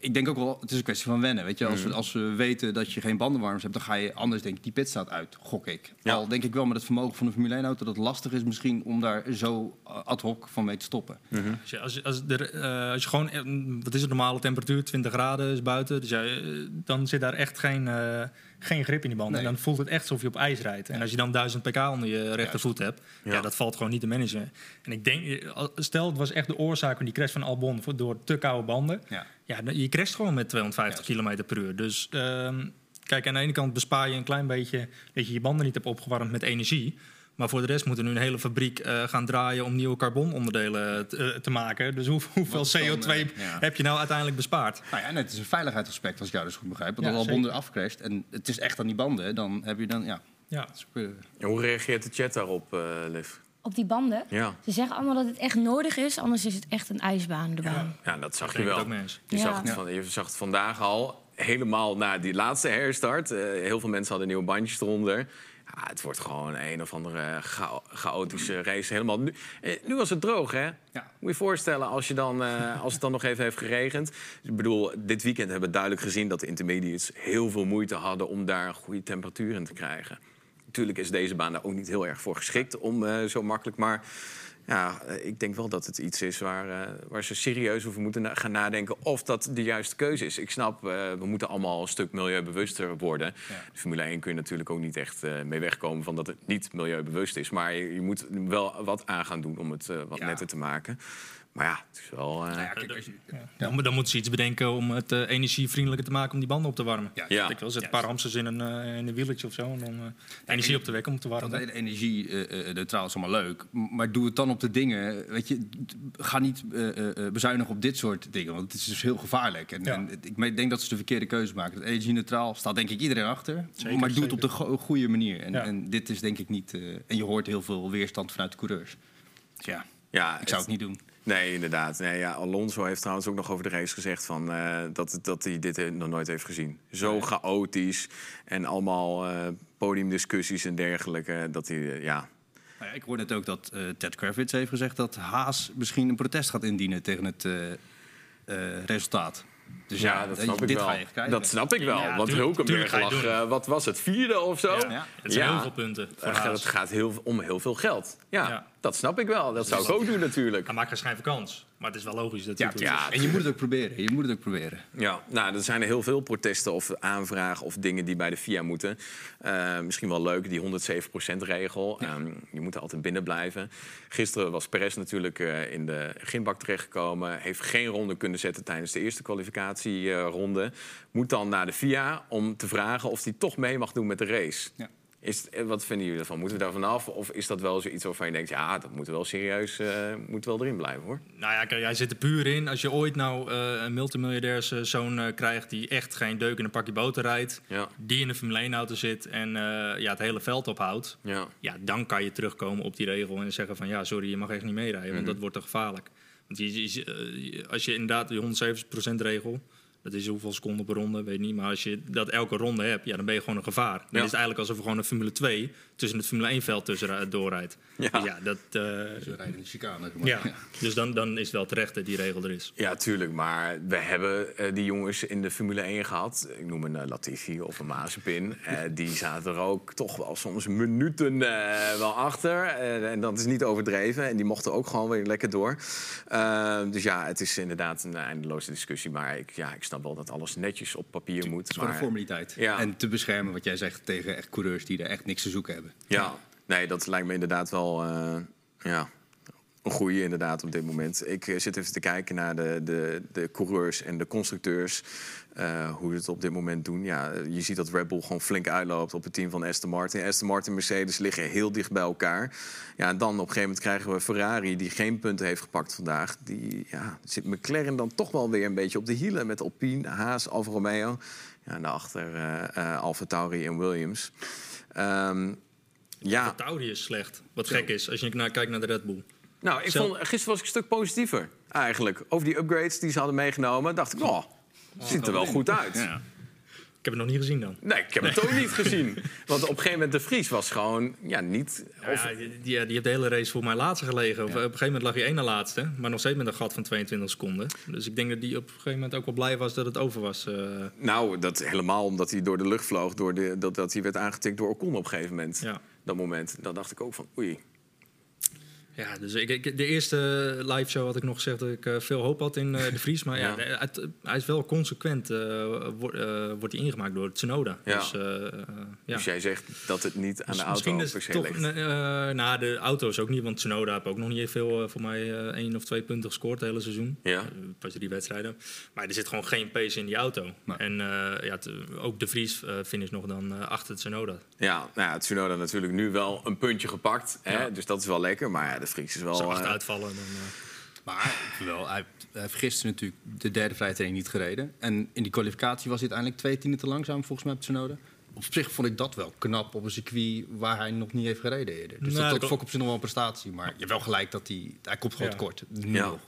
ik denk ook wel, het is een kwestie van wennen. Weet je, als, Mhm. we, als we weten dat je geen bandenwarmers hebt, dan ga je anders, denk ik, die pitstraat uit, gok ik. Ja. Al denk ik wel met het vermogen van de Formule 1-auto dat het lastig is misschien om daar zo eh, ad hoc van mee te stoppen. Als je, als, je- als, er, eh, als je gewoon, eh, wat is de normale temperatuur? 20 graden is buiten. Dus ja, dan zit daar echt geen, eh, geen grip in die banden. Nee. En dan voelt het echt alsof je op ijs rijdt. En als je dan 1000 pk onder je rechtervoet hebt, ja. Ja. dat valt gewoon niet te managen. En ik denk, als- stel het was echt de oorzaak van die crash van Albon voor- door te koude banden. Ja. Ja, dan- je crasht gewoon met 250 km per uur. Dus ehm, kijk, aan de ene kant bespaar je een klein beetje dat je je banden niet hebt opgewarmd met energie. Maar voor de rest moet er nu een hele fabriek eh, gaan draaien om nieuwe carbononderdelen te, eh, te maken. Dus hoe, hoeveel Wat is dan, CO2 eh, ja. heb je nou uiteindelijk bespaard? Nou ja, en het is een veiligheidsaspect, als ik jou dus goed begrijp. Want Ja, als zeker. Albon eraf crasht en het is echt aan die banden, dan heb je dan, ja... Ja. hoe reageert de chat daarop, eh Liv? Op die banden. Ja. Ze zeggen allemaal dat het echt nodig is, anders is het echt een ijsbaan, de baan. ja, dat zag Ik je wel. Je, Ja. zag het van, je zag het vandaag al, helemaal na die laatste herstart. Eh, heel veel mensen hadden nieuwe bandjes eronder. Ja, het wordt gewoon een of andere cha- chaotische race. Helemaal nu, eh, nu was het droog, hè? Ja. Moet je je voorstellen als, je dan, eh, als het dan nog even heeft geregend. Ik bedoel, dit weekend hebben we duidelijk gezien dat de intermediates heel veel moeite hadden om daar een goede temperatuur in te krijgen. Natuurlijk is deze baan daar ook niet heel erg voor geschikt om eh, zo makkelijk. Maar ja, eh, ik denk wel dat het iets is waar, eh, waar ze serieus over moeten na- gaan nadenken of dat de juiste keuze is. Ik snap, we moeten allemaal een stuk milieubewuster worden. De Formule 1 kun je natuurlijk ook niet echt mee wegkomen van dat het niet milieubewust is. Maar je, je moet wel wat aan gaan doen om het wat Ja. netter te maken. Maar ja, het is wel. eh, nou ja, kijk, als je- Ja. Dan, dan moeten ze iets bedenken om het eh, energievriendelijker te maken om die banden op te warmen. Ja. Ja. Ik wil zet een paar hamsters in een, eh, in een wieltje of zo. En dan eh, energie op te wekken om te Dat warmen. hele energie neutraal is allemaal leuk. Maar doe het dan op de dingen. Weet je, ga niet eh, eh, eh, bezuinigen op dit soort dingen. Want het is dus heel gevaarlijk. En, Ja. en ik denk dat ze de verkeerde keuze maken. Dat energie neutraal staat denk ik iedereen achter. Zeker, maar doe het op de go- goede manier. En, Ja. en dit is denk ik niet. eh, en je hoort heel veel weerstand vanuit de coureurs. Dus ja, ja, ik zou het niet doen. Nee, inderdaad. Nee, ja, Alonso heeft trouwens ook nog over de race gezegd van, eh, dat, dat hij dit eh, nog nooit heeft gezien. Zo chaotisch en allemaal eh, podiumdiscussies en dergelijke. Dat hij, ja, Nou ja, ik hoor net ook dat eh, Ted Kravitz heeft gezegd dat Haas misschien een protest gaat indienen tegen het eh, eh, resultaat. Dus ja, dat snap ik wel. krijgen. Dat snap ik wel. Ja, want Hulkenberg lag, eh, wat was het, vierde of zo? Ja. Ja. Het zijn Ja. heel veel punten voor Haas. het gaat heel, om heel veel geld. Ja, Ja. Dat snap ik wel. Dat zou ik ook doen natuurlijk. Hij maakt van kans. Maar het is wel logisch dat hij Ja, ja. en je moet het ook proberen. Je moet het ook proberen. Ja, nou, er zijn er heel veel protesten of aanvragen of dingen die bij de FIA moeten. Eh, misschien wel leuk, die 107%-regel. je moet er altijd binnen blijven. Gisteren was Perez natuurlijk eh, in de ginbak terechtgekomen. Heeft geen ronde kunnen zetten tijdens de eerste kwalificatieronde. Moet dan naar de FIA om te vragen of hij toch mee mag doen met de race. Ja. Is, eh, wat vinden jullie ervan? Moeten we daar vanaf? Of is dat wel zoiets waarvan je denkt... ja, dat moet wel serieus eh, moet wel erin blijven, hoor? Nou ja, kijk, jij zit er puur in. Als je ooit nou eh, een multimiljonairszoon eh krijgt... die echt geen deuk in een pakje boter rijdt... Ja, die in een Formule 1-auto zit en ja, het hele veld ophoudt... ja. ja, dan kan je terugkomen op die regel en zeggen van... ja, sorry, je mag echt niet meerijden, want Mhm. dat wordt te gevaarlijk. Want je, je- als je inderdaad die 170%-regel... dat is hoeveel seconden per ronde, weet ik niet... maar als je dat elke ronde hebt, ja, dan ben je gewoon een gevaar. Dan Ja. is het eigenlijk alsof er gewoon een Formule 2... tussen het Formule 1-veld tussen doorrijdt. Ja. Dus ja, dat... eh, Ze rijden in de chicane. maar. ja. Dus dan, dan is het wel terecht dat die regel er is. Ja, tuurlijk. Maar we hebben eh, die jongens in de Formule 1 gehad. Ik noem een eh, Latifi of een Mazepin. Eh, die zaten er ook toch wel soms minuten eh, wel achter. En dat is niet overdreven. En die mochten ook gewoon weer lekker door. Eh, dus ja, het is inderdaad een eindeloze discussie. Maar ik, ja, ik snap wel dat alles netjes op papier moet. Het is gewoon een maar- formaliteit. Ja. En te beschermen, wat jij zegt, tegen echt coureurs die er echt niks te zoeken hebben. Ja, nee, dat lijkt me inderdaad wel eh, ja, een goede inderdaad op dit moment. Ik eh, zit even te kijken naar de, de, de coureurs en de constructeurs. eh, hoe ze het op dit moment doen. Ja, je ziet dat Red Bull gewoon flink uitloopt op het team van Aston Martin. Aston Martin en Mercedes liggen heel dicht bij elkaar. Ja, en dan op een gegeven moment krijgen we Ferrari... die geen punten heeft gepakt vandaag. Die ja, zit McLaren dan toch wel weer een beetje op de hielen... met Alpine, Haas, Alfa Romeo. Ja, en daarachter eh eh Alfa Tauri en Williams. Ehm, ja, De Audi is slecht. Wat gek is, als je naar, kijkt naar de Red Bull. Nou, ik vond, gisteren was ik een stuk positiever eigenlijk. Over die upgrades die ze hadden meegenomen, dacht ik, oh, ziet er wel goed uit. Ja. Ik heb het nog niet gezien dan. Nee, ik heb het ook niet gezien. Want op een gegeven moment, de Vries was gewoon, ja, niet... Of, Ja, die, die, die heeft de hele race voor mij laatste gelegen. Op een gegeven moment lag hij één na laatste. Maar nog steeds met een gat van 22 seconden. Dus ik denk dat hij op een gegeven moment ook wel blij was dat het over was. eh. Nou, dat helemaal omdat hij door de lucht vloog, door de, dat, dat hij werd aangetikt door Ocon op een gegeven moment. ja. Dat moment, dan dacht ik ook van, oei. Ja, dus ik, ik- de eerste live show had ik nog gezegd dat ik eh, veel hoop had in eh, de Vries. Maar ja, Ja. de- het- hij is wel consequent. eh, wordt wordt hij ingemaakt door Tsunoda. Ja. Dus, ja. Dus jij zegt dat het niet aan Dus de auto is per se toch, ligt. nou, de auto's ook niet, want Tsunoda heeft ook nog niet veel, voor mij, één of twee punten gescoord het hele seizoen. Ja. Pas drie wedstrijden. Maar er zit gewoon geen pace in die auto. Nee. En ja, ook de Vries finish nog dan achter Tsunoda. Ja, nou ja, Tsunoda natuurlijk nu wel een puntje gepakt. Hè? Dus dat is wel lekker. Maar is wel... Eh, achteruit vallen, dan... eh, Maar wel, hij, hij heeft gisteren natuurlijk de derde vrije training niet gereden. En in die kwalificatie was hij uiteindelijk twee tienden te langzaam, volgens mij, op Tsunoda. Op zich vond ik dat wel knap op een circuit waar hij nog niet heeft gereden eerder. Dus Nou, dat, vond ik op zich nog wel een prestatie. Maar je hebt wel gelijk dat hij... Hij komt gewoon Ja. tekort. Nu Ja. nog.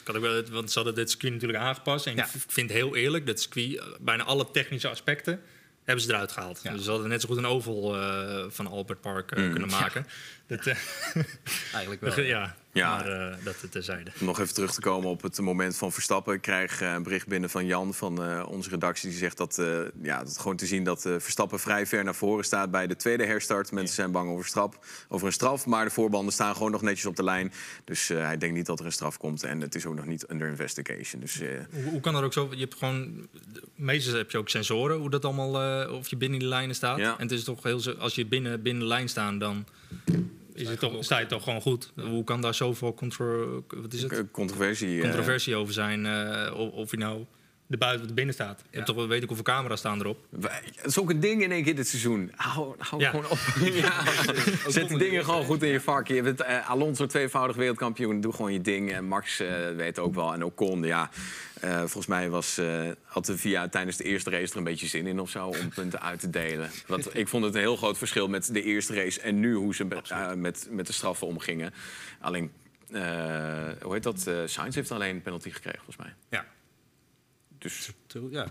Ik had ook wel, want ze hadden dit circuit natuurlijk aangepast. En Ja. ik vind heel eerlijk, dat circuit, eh, bijna alle technische aspecten hebben ze eruit gehaald. Ja. Dus ze hadden net zo goed een oval eh, van Albert Park eh, Mm. kunnen maken. Dat, eh, Eigenlijk wel. ja, Ja. maar eh, dat het terzijde. Om nog even terug te komen op het moment van Verstappen. Ik krijg eh, een bericht binnen van Jan van eh, onze redactie. Die zegt dat, ja, dat gewoon te zien dat Verstappen vrij ver naar voren staat bij de tweede herstart. Mensen zijn bang over, straf, over een straf. Maar de voorbanden staan gewoon nog netjes op de lijn. Dus hij denkt niet dat er een straf komt. En het is ook nog niet under investigation. Dus Hoe, hoe kan dat ook zo? Je hebt gewoon, meestal heb je ook sensoren, hoe dat allemaal, of je binnen die lijnen staat. Ja. En het is toch heel, zo- als je binnen, binnen de lijn staat, dan is het toch, sta je toch gewoon goed. Hoe kan daar zoveel contro, wat is het? controversie. eh, controversie over zijn, eh, of, of je nou de buiten of de binnen staat. Je hebt toch wel weet ik hoeveel camera's staan erop. een ding in één keer dit seizoen. Hou, hou Ja. gewoon op. ja. Zet die dingen gewoon goed in je vak. Je bent eh, Alonso, tweevoudig wereldkampioen. Doe gewoon je ding. En Max eh, weet ook wel. En Ocon, ja. eh, volgens mij was, eh, had de VIA tijdens de eerste race er een beetje zin in of zo... om punten uit te delen. Want ik vond het een heel groot verschil met de eerste race... en nu hoe ze met, met, met de straffen omgingen. Alleen, eh, hoe heet dat? Sainz heeft alleen een penalty gekregen, volgens mij. Ja. Dus Ja.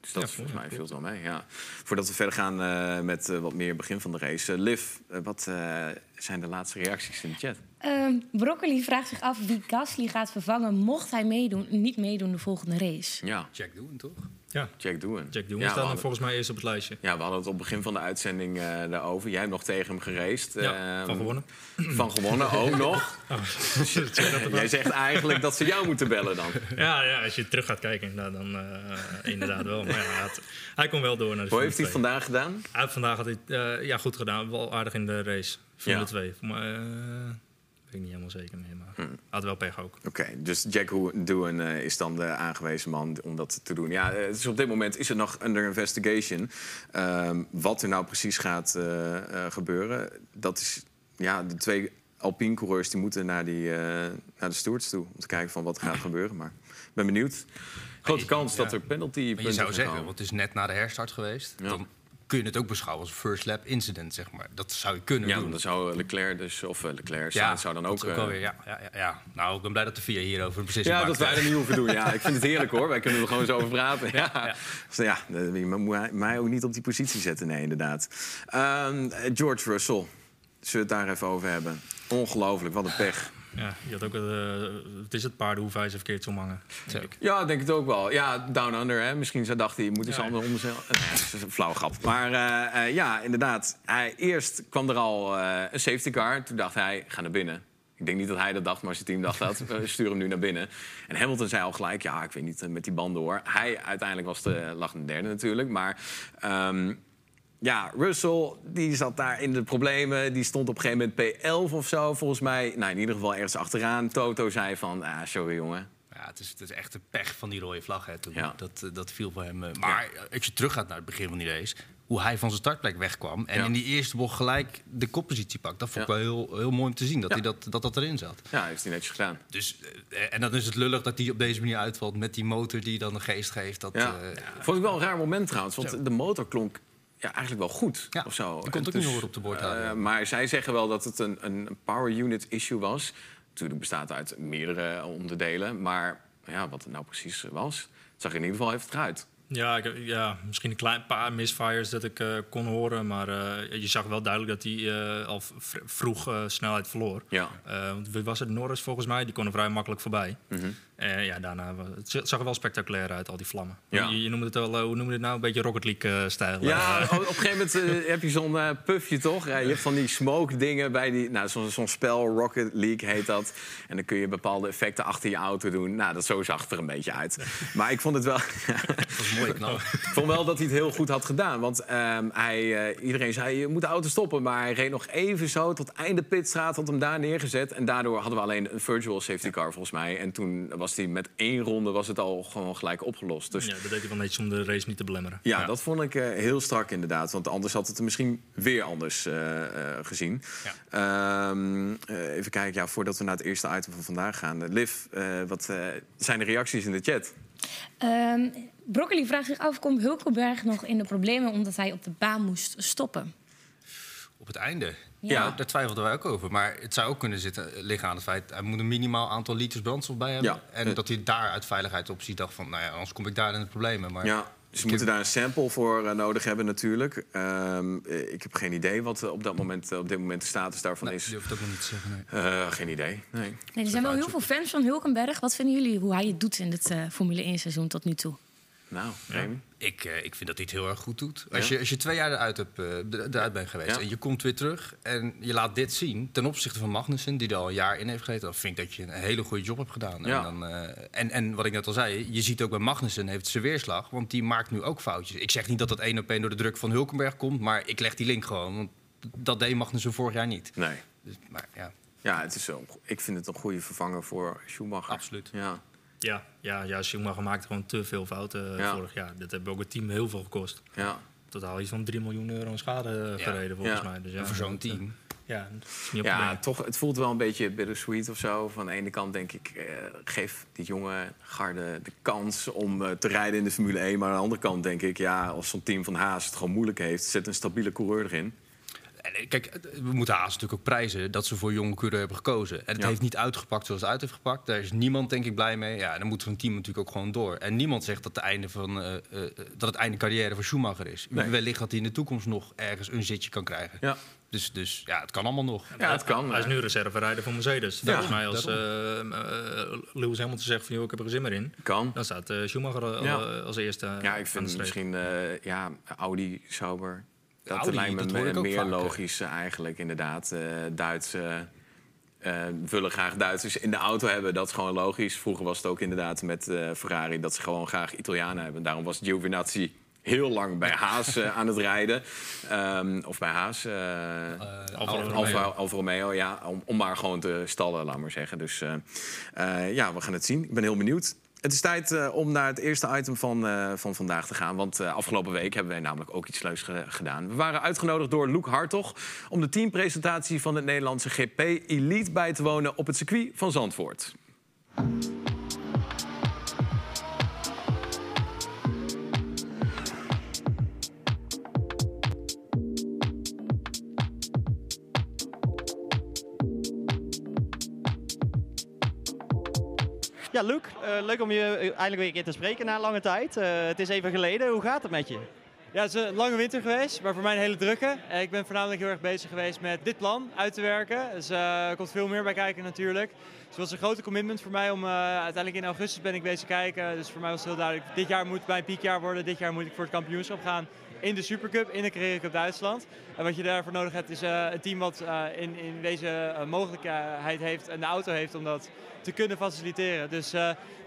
dus dat Ja, volgens ja, mij viel het wel mee. Ja. Voordat we verder gaan eh, met eh, wat meer begin van de race. Eh, Liv, wat eh, zijn de laatste reacties in de chat? Ehm, Broccoli vraagt zich af wie Gasly gaat vervangen mocht hij meedoen, niet meedoen de volgende race. Ja, Jack Doen, toch? Ja, Jack Doen. Jack Doen ja, staat hadden, volgens mij eerst op het lijstje. ja, we hadden het op het begin van de uitzending eh, daarover. Jij hebt nog tegen hem geraced. Ja, Ehm, van gewonnen. Van gewonnen, ook nog. Jij zegt eigenlijk dat ze jou moeten bellen dan. Ja, ja, als je terug gaat kijken, nou, dan eh, inderdaad wel. Maar ja, hij, kon wel door naar de Hoe heeft hij het vandaag gedaan? 2. Hij heeft vandaag had hij, eh, ja, goed gedaan. Wel aardig in de race. Formule Ja. 2. Maar, eh, weet ik niet helemaal zeker meer. Maar Hmm. had wel pech ook. Oké, dus Jack Doohan eh, is dan de aangewezen man om dat te doen. Ja, eh, het is op dit moment is het nog under investigation. Ehm, wat er nou precies gaat eh, eh, gebeuren, dat is... Ja, de twee Alpine-coureurs die moeten naar, die, eh, naar de stewards toe... om te kijken van wat er gaat gebeuren. Maar ik ben benieuwd. Grote kans dat er penalty Maar je zou zeggen, want het is net na de herstart geweest. Ja. Dan kun je het ook beschouwen als een first lap incident, zeg maar. Dat zou je kunnen Ja, doen. dan zou Leclerc dus... Of eh, Leclerc Sainz zou dan ook... ook eh, wel weer, ja, ja, ja, ja. Nou, ik ben blij dat de VIA hierover een beslissing Ja, maakt. dat wij er niet hoeven doen. Ja, ik vind het heerlijk hoor. Wij kunnen er gewoon zo over praten. Ja, Ja. Dus ja je moet mij ook niet op die positie zetten. Nee, inderdaad. Ehm, George Russell. Zullen we het daar even over hebben? Ongelooflijk, wat een pech. Ja, je had ook uh, het is het paardenhoef verkeerd om hangen. Zo. Ja, denk het ook wel. Ja, down under. Hè. Misschien zo dacht hij, moet eens Ja. ander onder zijn... Nee, dat is een flauw grap. Maar eh, eh, ja, inderdaad. Hij, eerst kwam er al eh, een safety car. Toen dacht hij, ga naar binnen. Ik denk niet dat hij dat dacht, maar zijn team dacht dat. Sturen hem nu naar binnen. En Hamilton zei al gelijk, ja, ik weet niet met die banden hoor. Hij uiteindelijk was de, lag de derde natuurlijk. Maar ehm, ja, Russell, die zat daar in de problemen. Die stond op een gegeven moment P11 of zo, volgens mij. Nou, in ieder geval ergens achteraan. Toto zei van, ah, sorry jongen. Ja, het is, het is echt de pech van die rode vlag. Hè, toen. Ja. Dat, eh, dat viel voor hem. eh. Maar als je teruggaat naar het begin van die race... hoe hij van zijn startplek wegkwam... en Ja. in die eerste bocht gelijk de koppositie pakt... dat vond ik wel heel, heel mooi om te zien, dat, hij dat, dat dat erin zat. Ja, heeft hij netjes gedaan. Dus, eh, en dan is het lullig dat hij op deze manier uitvalt... met die motor die dan een geest geeft. Dat, Vond ik wel een raar moment trouwens, want Zo. de motor klonk ja, eigenlijk wel goed. Ja, of zo. die kon het ook Dus, niet horen op de boordhouding. eh, maar zij zeggen wel dat het een, een power unit issue was. Natuurlijk bestaat uit meerdere onderdelen. Maar ja, wat het nou precies was, zag er in ieder geval even eruit. Ja, ik, ja, misschien een klein paar misfires dat ik eh, kon horen. Maar eh, je zag wel duidelijk dat hij eh, al vroeg snelheid verloor. Ja. Eh, want wie was het Norris volgens mij? Die kon er vrij makkelijk voorbij. Mhm. En ja, daarna het zag er wel spectaculair uit, al die vlammen. Ja. Je, je noemde het al, eh, hoe noemde het nou? Een beetje Rocket League-stijl. Ja, op een gegeven moment eh, heb je zo'n eh, puffje toch? Je hebt van die smoke dingen bij die... Nou, zo'n zo'n spel, Rocket League heet dat. En dan kun je bepaalde effecten achter je auto doen. Nou, dat zo zag het er een beetje uit. Maar ik vond het wel... dat was mooi knap. Ik vond wel dat hij het heel goed had gedaan. Want ehm, hij, eh, iedereen zei, je moet de auto stoppen. Maar hij reed nog even zo tot einde pitstraat, had hem daar neergezet. En daardoor hadden we alleen een virtual safety car volgens mij. En toen was hij met één ronde was het al gewoon gelijk opgelost. Dus Ja, dat deed hij wel netjes om de race niet te belemmeren. ja, dat vond ik eh, heel strak inderdaad. Want anders had het er misschien weer anders eh, eh, gezien. Ehm, eh, even kijken, ja, voordat we naar het eerste item van vandaag gaan. Liv, eh, wat eh, zijn de reacties in de chat? Ehm, Broccoli vraagt zich af, komt Hulkenberg nog in de problemen omdat hij op de baan moest stoppen? Op het einde. Ja. Ja, daar twijfelden wij ook over. Maar het zou ook kunnen zitten, liggen aan het feit... hij moet een minimaal aantal liters brandstof bij hebben. Ja. En dat hij daar uit veiligheidsoptie dacht van... nou ja, anders kom ik daar in de problemen. Maar Ja, dus we moeten daar een sample voor eh, nodig hebben natuurlijk. Ehm, eh, ik heb geen idee wat eh, op, dat moment, eh, op dit moment de status daarvan nee, is. ik durf het ook nog niet te zeggen. Nee. Eh, geen idee, nee. Nee, er zijn wel heel veel fans van Hulkenberg. Wat vinden jullie hoe hij het doet in het eh, Formule 1 seizoen tot nu toe? Nou, Remy? Ik, eh, ik vind dat hij het heel erg goed doet. Als, Ja? je, als je twee jaar eruit, hebt, er- eruit bent geweest Ja. en je komt weer terug... en je laat dit zien ten opzichte van Magnussen... die er al een jaar in heeft gezeten... dan vind ik dat je een hele goede job hebt gedaan. Ja. En, dan, eh, en, en wat ik net al zei, je ziet ook bij Magnussen heeft zijn weerslag... want die maakt nu ook foutjes. Ik zeg niet dat dat één op één door de druk van Hulkenberg komt... maar ik leg die link gewoon, want dat deed Magnussen vorig jaar niet. Nee. Dus, maar ja, Ja, het is zo. ik vind het een goede vervanger voor Schumacher. Absoluut. Ja. Ja, ja, ja Schumacher maakte gewoon te veel fouten eh, Ja. vorig jaar. Dat heeft ook het team heel veel gekost. Ja. Totaal iets van 3 miljoen euro aan schade eh, Ja. gereden volgens Ja. mij. Dus ja, voor zo'n eh, team. Ja, Ja, toch, het voelt wel een beetje bittersweet of zo. Van de ene kant denk ik, eh, geef die jonge garde de kans om eh, te rijden in de Formule 1. Maar aan de andere kant denk ik, ja, als zo'n team van Haas het gewoon moeilijk heeft... zet een stabiele coureur erin. En, eh, Kijk, we moeten Haas natuurlijk ook prijzen dat ze voor jonge coureur hebben gekozen. En het Ja. heeft niet uitgepakt zoals het uit heeft gepakt. Daar is niemand denk ik blij mee. Ja, dan moet zo'n team natuurlijk ook gewoon door. En niemand zegt dat, de einde van, eh, eh, dat het einde carrière voor Schumacher is. Nee. Wellicht dat hij in de toekomst nog ergens een zitje kan krijgen. Ja, Dus, dus ja, het kan allemaal nog. ja het kan. Hij is eh. nu reserverijder voor Mercedes. Ja, Volgens mij als eh, eh, Lewis Hamilton zegt van... Joh, ik heb er geen zin meer in. kan. Dan staat eh, Schumacher Ja. eh, als eerste Ja, ik vind misschien eh, ja, Audi, Sauber. Dat Audi, lijkt me dat hoor ik ook meer vaker. logisch eh, eigenlijk, inderdaad. Eh Duitse eh, willen graag Duitsers in de auto hebben. Dat is gewoon logisch. Vroeger was het ook inderdaad met eh, Ferrari... dat ze gewoon graag Italianen hebben. Daarom was Giovinazzi heel lang bij Haas aan het rijden. Ehm, of bij Haas. eh, Alfa Alfa, Romeo. Alfa Romeo, ja. Om, om maar gewoon te stallen, laat maar zeggen. Dus eh, eh, ja, we gaan het zien. Ik ben heel benieuwd. Het is tijd eh, om naar het eerste item van, eh, van vandaag te gaan. Want eh, afgelopen week hebben wij namelijk ook iets leuks ge- gedaan. We waren uitgenodigd door Loek Hartog... om de teampresentatie van het Nederlandse GP Elite bij te wonen... op het circuit van Zandvoort. Ja, Luc, eh, leuk om je eindelijk weer een keer te spreken na lange tijd. Eh, het is even geleden. Hoe gaat het met je? Ja, het is een lange winter geweest, maar voor mij een hele drukke. Eh, Ik ben voornamelijk heel erg bezig geweest met dit plan uit te werken. Dus er komt veel meer bij kijken natuurlijk. Het was een grote commitment voor mij om eh, uiteindelijk in augustus ben ik bezig kijken. Dus voor mij was het heel duidelijk, dit jaar moet mijn piekjaar worden. Dit jaar moet ik voor het kampioenschap gaan in de Supercup, in de Carrera Cup Duitsland. En wat je daarvoor nodig hebt is eh, een team wat eh, in, in eh, mogelijkheid heeft en de auto heeft om dat te kunnen faciliteren. Dus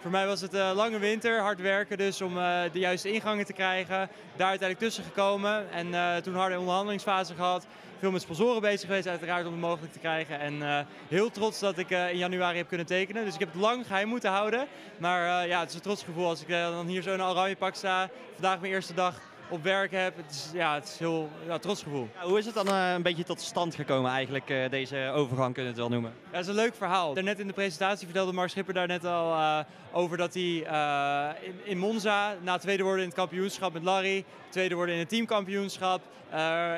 voor mij was het lange winter, hard werken dus om de juiste ingangen te krijgen. Daar uiteindelijk tussen gekomen en toen harde onderhandelingsfase gehad. Veel met sponsoren bezig geweest uiteraard om het mogelijk te krijgen. En eh, heel trots dat ik eh, in januari heb kunnen tekenen. Dus ik heb het lang geheim moeten houden. Maar eh, ja, het is een trots gevoel als ik dan hier zo in een oranje pak sta. Vandaag mijn eerste dag op werk heb. Het is, ja, het is heel ja, trots gevoel. Ja, hoe is het dan eh, een beetje tot stand gekomen eigenlijk, eh, deze overgang kunnen we het wel noemen? Ja, dat is een leuk verhaal. Daarnet in de presentatie vertelde Mark Schipper daar net al eh, over dat hij in, in Monza na tweede worden in het kampioenschap met Larry, tweede worden in het teamkampioenschap,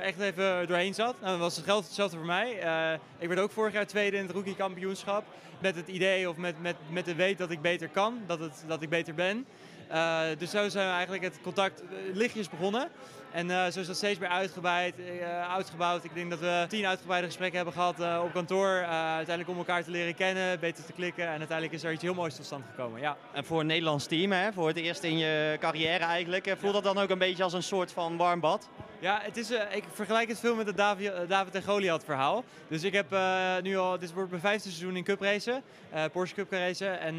echt even doorheen zat. Nou, dat was hetzelfde, hetzelfde voor mij. Ik werd ook vorig jaar tweede in het rookie kampioenschap met het idee of met, met, met de weet dat ik beter kan, dat, het, dat ik beter ben. Eh, dus zo zijn we eigenlijk het contact eh, lichtjes begonnen. En eh, zo is dat steeds meer uitgebreid, eh, uitgebouwd. Ik denk dat we tien uitgebreide gesprekken hebben gehad eh, op kantoor. uiteindelijk om elkaar te leren kennen, beter te klikken. En uiteindelijk is er iets heel moois tot stand gekomen. Ja. En voor een Nederlands team, hè, voor het eerst in je carrière eigenlijk, voelt dat dan ook een beetje als een soort van warm bad? Ja, het is, ik vergelijk het veel met het Davi- eh, David en Goliath verhaal. Dus ik heb nu al, dit wordt mijn vijfde seizoen in cup racen, eh, Porsche Cup racen. En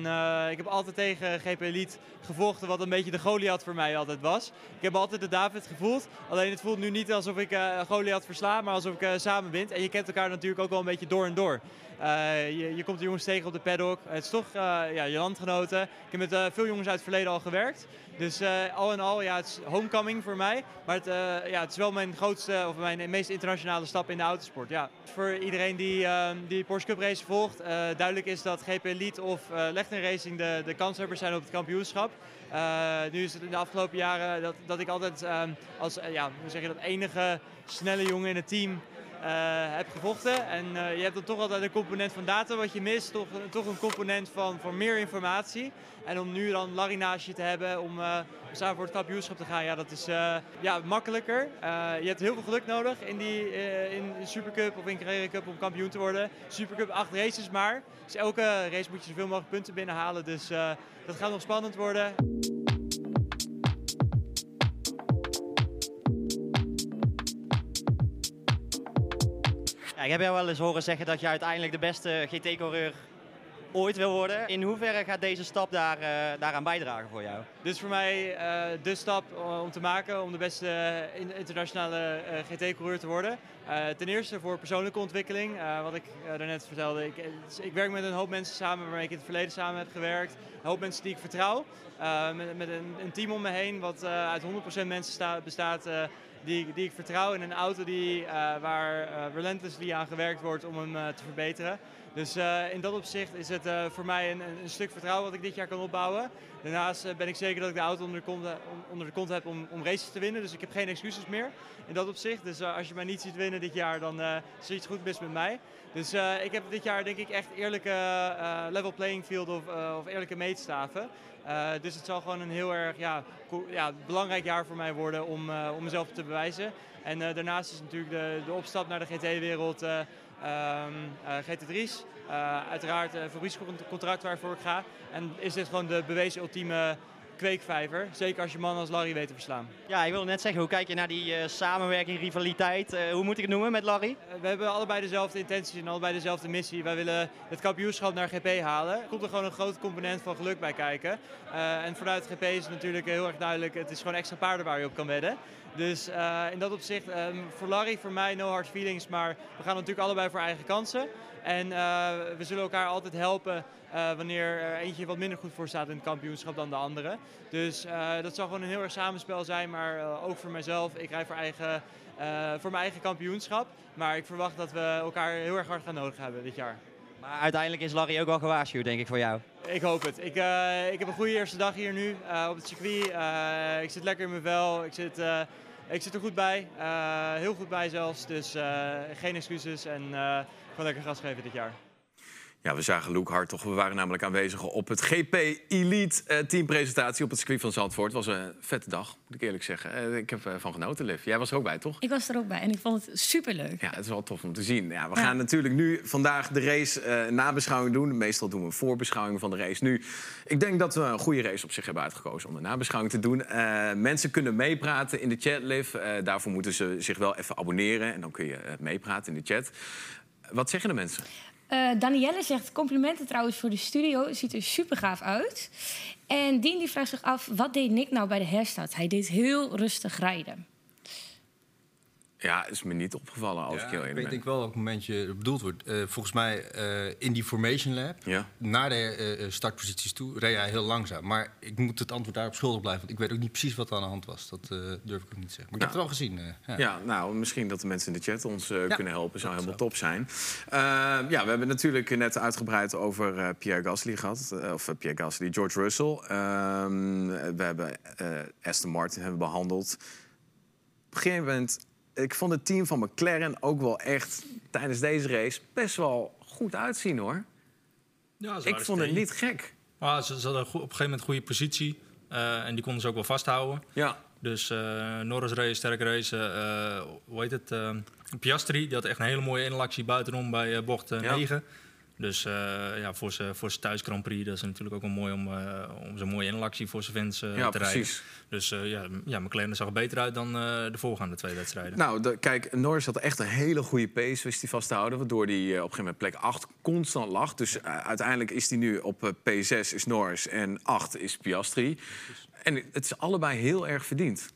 ik heb altijd tegen GP Elite gevochten, wat een beetje de Goliath voor mij altijd was. Ik heb altijd de David gevoeld, alleen het voelt nu niet alsof ik eh Goliath versla, maar alsof ik eh, samen win. En je kent elkaar natuurlijk ook wel een beetje door en door. Eh, je, je komt de jongens tegen op de paddock. Het is toch ja, je landgenoten. Ik heb met veel jongens uit het verleden al gewerkt. Dus al in al, ja, het is homecoming voor mij. Maar het, ja, het is wel mijn grootste of mijn meest internationale stap in de autosport. Ja. Voor iedereen die, eh, die Porsche Cup race volgt, duidelijk is dat GP Elite of Lechten Racing de, de kanshebbers zijn op het kampioenschap. Eh, nu is het in de afgelopen jaren dat, dat ik altijd eh, als eh, ja, hoe zeg je dat, enige snelle jongen in het team eh, heb gevochten. En eh, je hebt dan toch altijd een component van data wat je mist. Toch, toch een component van, meer informatie. En om nu dan je te hebben om eh, samen voor het kampioenschap te gaan, ja, dat is ja, makkelijker. Je hebt heel veel geluk nodig in, die, in Supercup of in Carrera Cup om kampioen te worden. Supercup acht races maar. Dus elke race moet je zoveel mogelijk punten binnenhalen. Dus dat gaat nog spannend worden. Ik heb jou wel eens horen zeggen dat je uiteindelijk de beste GT-coureur ooit wil worden. In hoeverre gaat deze stap daar, eh, daaraan bijdragen voor jou? Dit is voor mij eh, de stap eh, om te maken om de beste in- internationale GT-coureur te worden. Ten eerste voor persoonlijke ontwikkeling, wat ik daarnet vertelde. Ik, ik werk met een hoop mensen samen waarmee ik in het verleden samen heb gewerkt. Een hoop mensen die ik vertrouw. Met met een, een team om me heen wat uit 100% mensen sta- bestaat die, die ik vertrouw. In een auto die, eh, waar eh, relentlessly aan gewerkt wordt om hem eh, te verbeteren. Dus in dat opzicht is het voor mij een, een, stuk vertrouwen wat ik dit jaar kan opbouwen. Daarnaast ben ik zeker dat ik de auto onder de kont, onder de heb om, om races te winnen. Dus ik heb geen excuses meer in dat opzicht. Dus als je mij niet ziet winnen dit jaar, dan is er iets goed mis met mij. Dus ik heb dit jaar denk ik echt eerlijke level playing field of, of eerlijke meetstaven. Eh, dus het zal gewoon een heel erg ja, ja, belangrijk jaar voor mij worden om, eh, om mezelf te bewijzen. En eh, daarnaast is natuurlijk de, de opstap naar de GT-wereld eh, ehm, eh, GT3's. Eh, uiteraard een fabriekscontract waarvoor ik ga. En is dit gewoon de bewezen ultieme kweekvijver. Zeker als je mannen als Larry weet te verslaan. Ja, ik wilde net zeggen, hoe kijk je naar die eh, samenwerking, rivaliteit? Eh, hoe moet ik het noemen met Larry? Eh, We hebben allebei dezelfde intenties en allebei dezelfde missie. Wij willen het kampioenschap naar GP halen. Er komt er gewoon een grote component van geluk bij kijken. Eh, en vanuit GP is het natuurlijk heel erg duidelijk, het is gewoon extra paarden waar je op kan wedden. Dus in dat opzicht, ehm, voor Larry, voor mij, no hard feelings. Maar we gaan natuurlijk allebei voor eigen kansen. En eh, we zullen elkaar altijd helpen eh, wanneer er eentje wat minder goed voor staat in het kampioenschap dan de andere. Dus eh, dat zal gewoon een heel erg samenspel zijn, maar ook voor mijzelf. Ik rij voor, eigen, voor mijn eigen kampioenschap. Maar ik verwacht dat we elkaar heel erg hard gaan nodig hebben dit jaar. Maar uiteindelijk is Larry ook wel gewaarschuwd, denk ik, voor jou. Ik hoop het. Ik, ik heb een goede eerste dag hier nu op het circuit. Ik zit lekker in mijn vel. Ik zit, ik zit er goed bij. Heel goed bij zelfs. Dus geen excuses en gewoon lekker gas geven dit jaar. Ja, we zagen Luke Hartog. We waren namelijk aanwezig op het GP Elite eh, teampresentatie op het circuit van Zandvoort. Het was een vette dag, moet ik eerlijk zeggen. Eh, ik heb ervan genoten, Liv. Jij was er ook bij, toch? Ik was er ook bij en ik vond het superleuk. Ja, het is wel tof om te zien. Ja, we Ja. gaan natuurlijk nu vandaag de race eh nabeschouwing doen. Meestal doen we een voorbeschouwing van de race. Nu, ik denk dat we een goede race op zich hebben uitgekozen om de nabeschouwing te doen. Eh, mensen kunnen meepraten in de chat, Liv. Eh, daarvoor moeten ze zich wel even abonneren. En dan kun je eh, meepraten in de chat. Wat zeggen de mensen? Eh, Danielle zegt complimenten trouwens voor de studio. Ziet er super gaaf uit. En Dien die vraagt zich af, wat deed Nick nou bij de herstart? Hij deed heel rustig rijden. Ja, is me niet opgevallen als Ja, ik heel ik eerlijk weet ben. denk wel welk momentje bedoeld wordt. Eh, volgens mij eh, in die formation lab, Ja. naar de eh, startposities toe, reed hij heel langzaam. Maar ik moet het antwoord daarop schuldig blijven. Want ik weet ook niet precies wat er aan de hand was. Dat durf ik ook niet te zeggen. Maar ik heb het wel gezien. ja. Ja, nou, misschien dat de mensen in de chat ons kunnen helpen. Zou helemaal top zijn. Ja, we hebben natuurlijk net uitgebreid over Pierre Gasly gehad. eh, of Pierre Gasly, George Russell. Ehm, we hebben Aston Martin hebben behandeld. Op een gegeven moment... Ik vond het team van McLaren ook wel echt tijdens deze race best wel goed uitzien, hoor. Ja, Ik vond het niet gek. Ah, ze, ze hadden op een gegeven moment een goede positie. eh, en die konden ze ook wel vasthouden. Ja, Dus eh, Norris race, sterke race. eh, hoe heet het? Piastri, die had echt een hele mooie inlactie buitenom bij bocht eh, Ja. 9. Dus eh, ja, voor zijn voor thuis Grand Prix, dat is natuurlijk ook wel mooi om, eh, om zo'n mooie inlactie voor zijn fans eh, ja te rijden. precies. Dus ja, ja, McLaren zag er beter uit dan de voorgaande twee wedstrijden. Nou, de- kijk, Norris had echt een hele goede pace, wist hij vast te houden. Waardoor hij op een gegeven moment plek 8 constant lag. Dus uiteindelijk is hij nu op eh, P6 is Norris en 8 is Piastri. En het is allebei heel erg verdiend.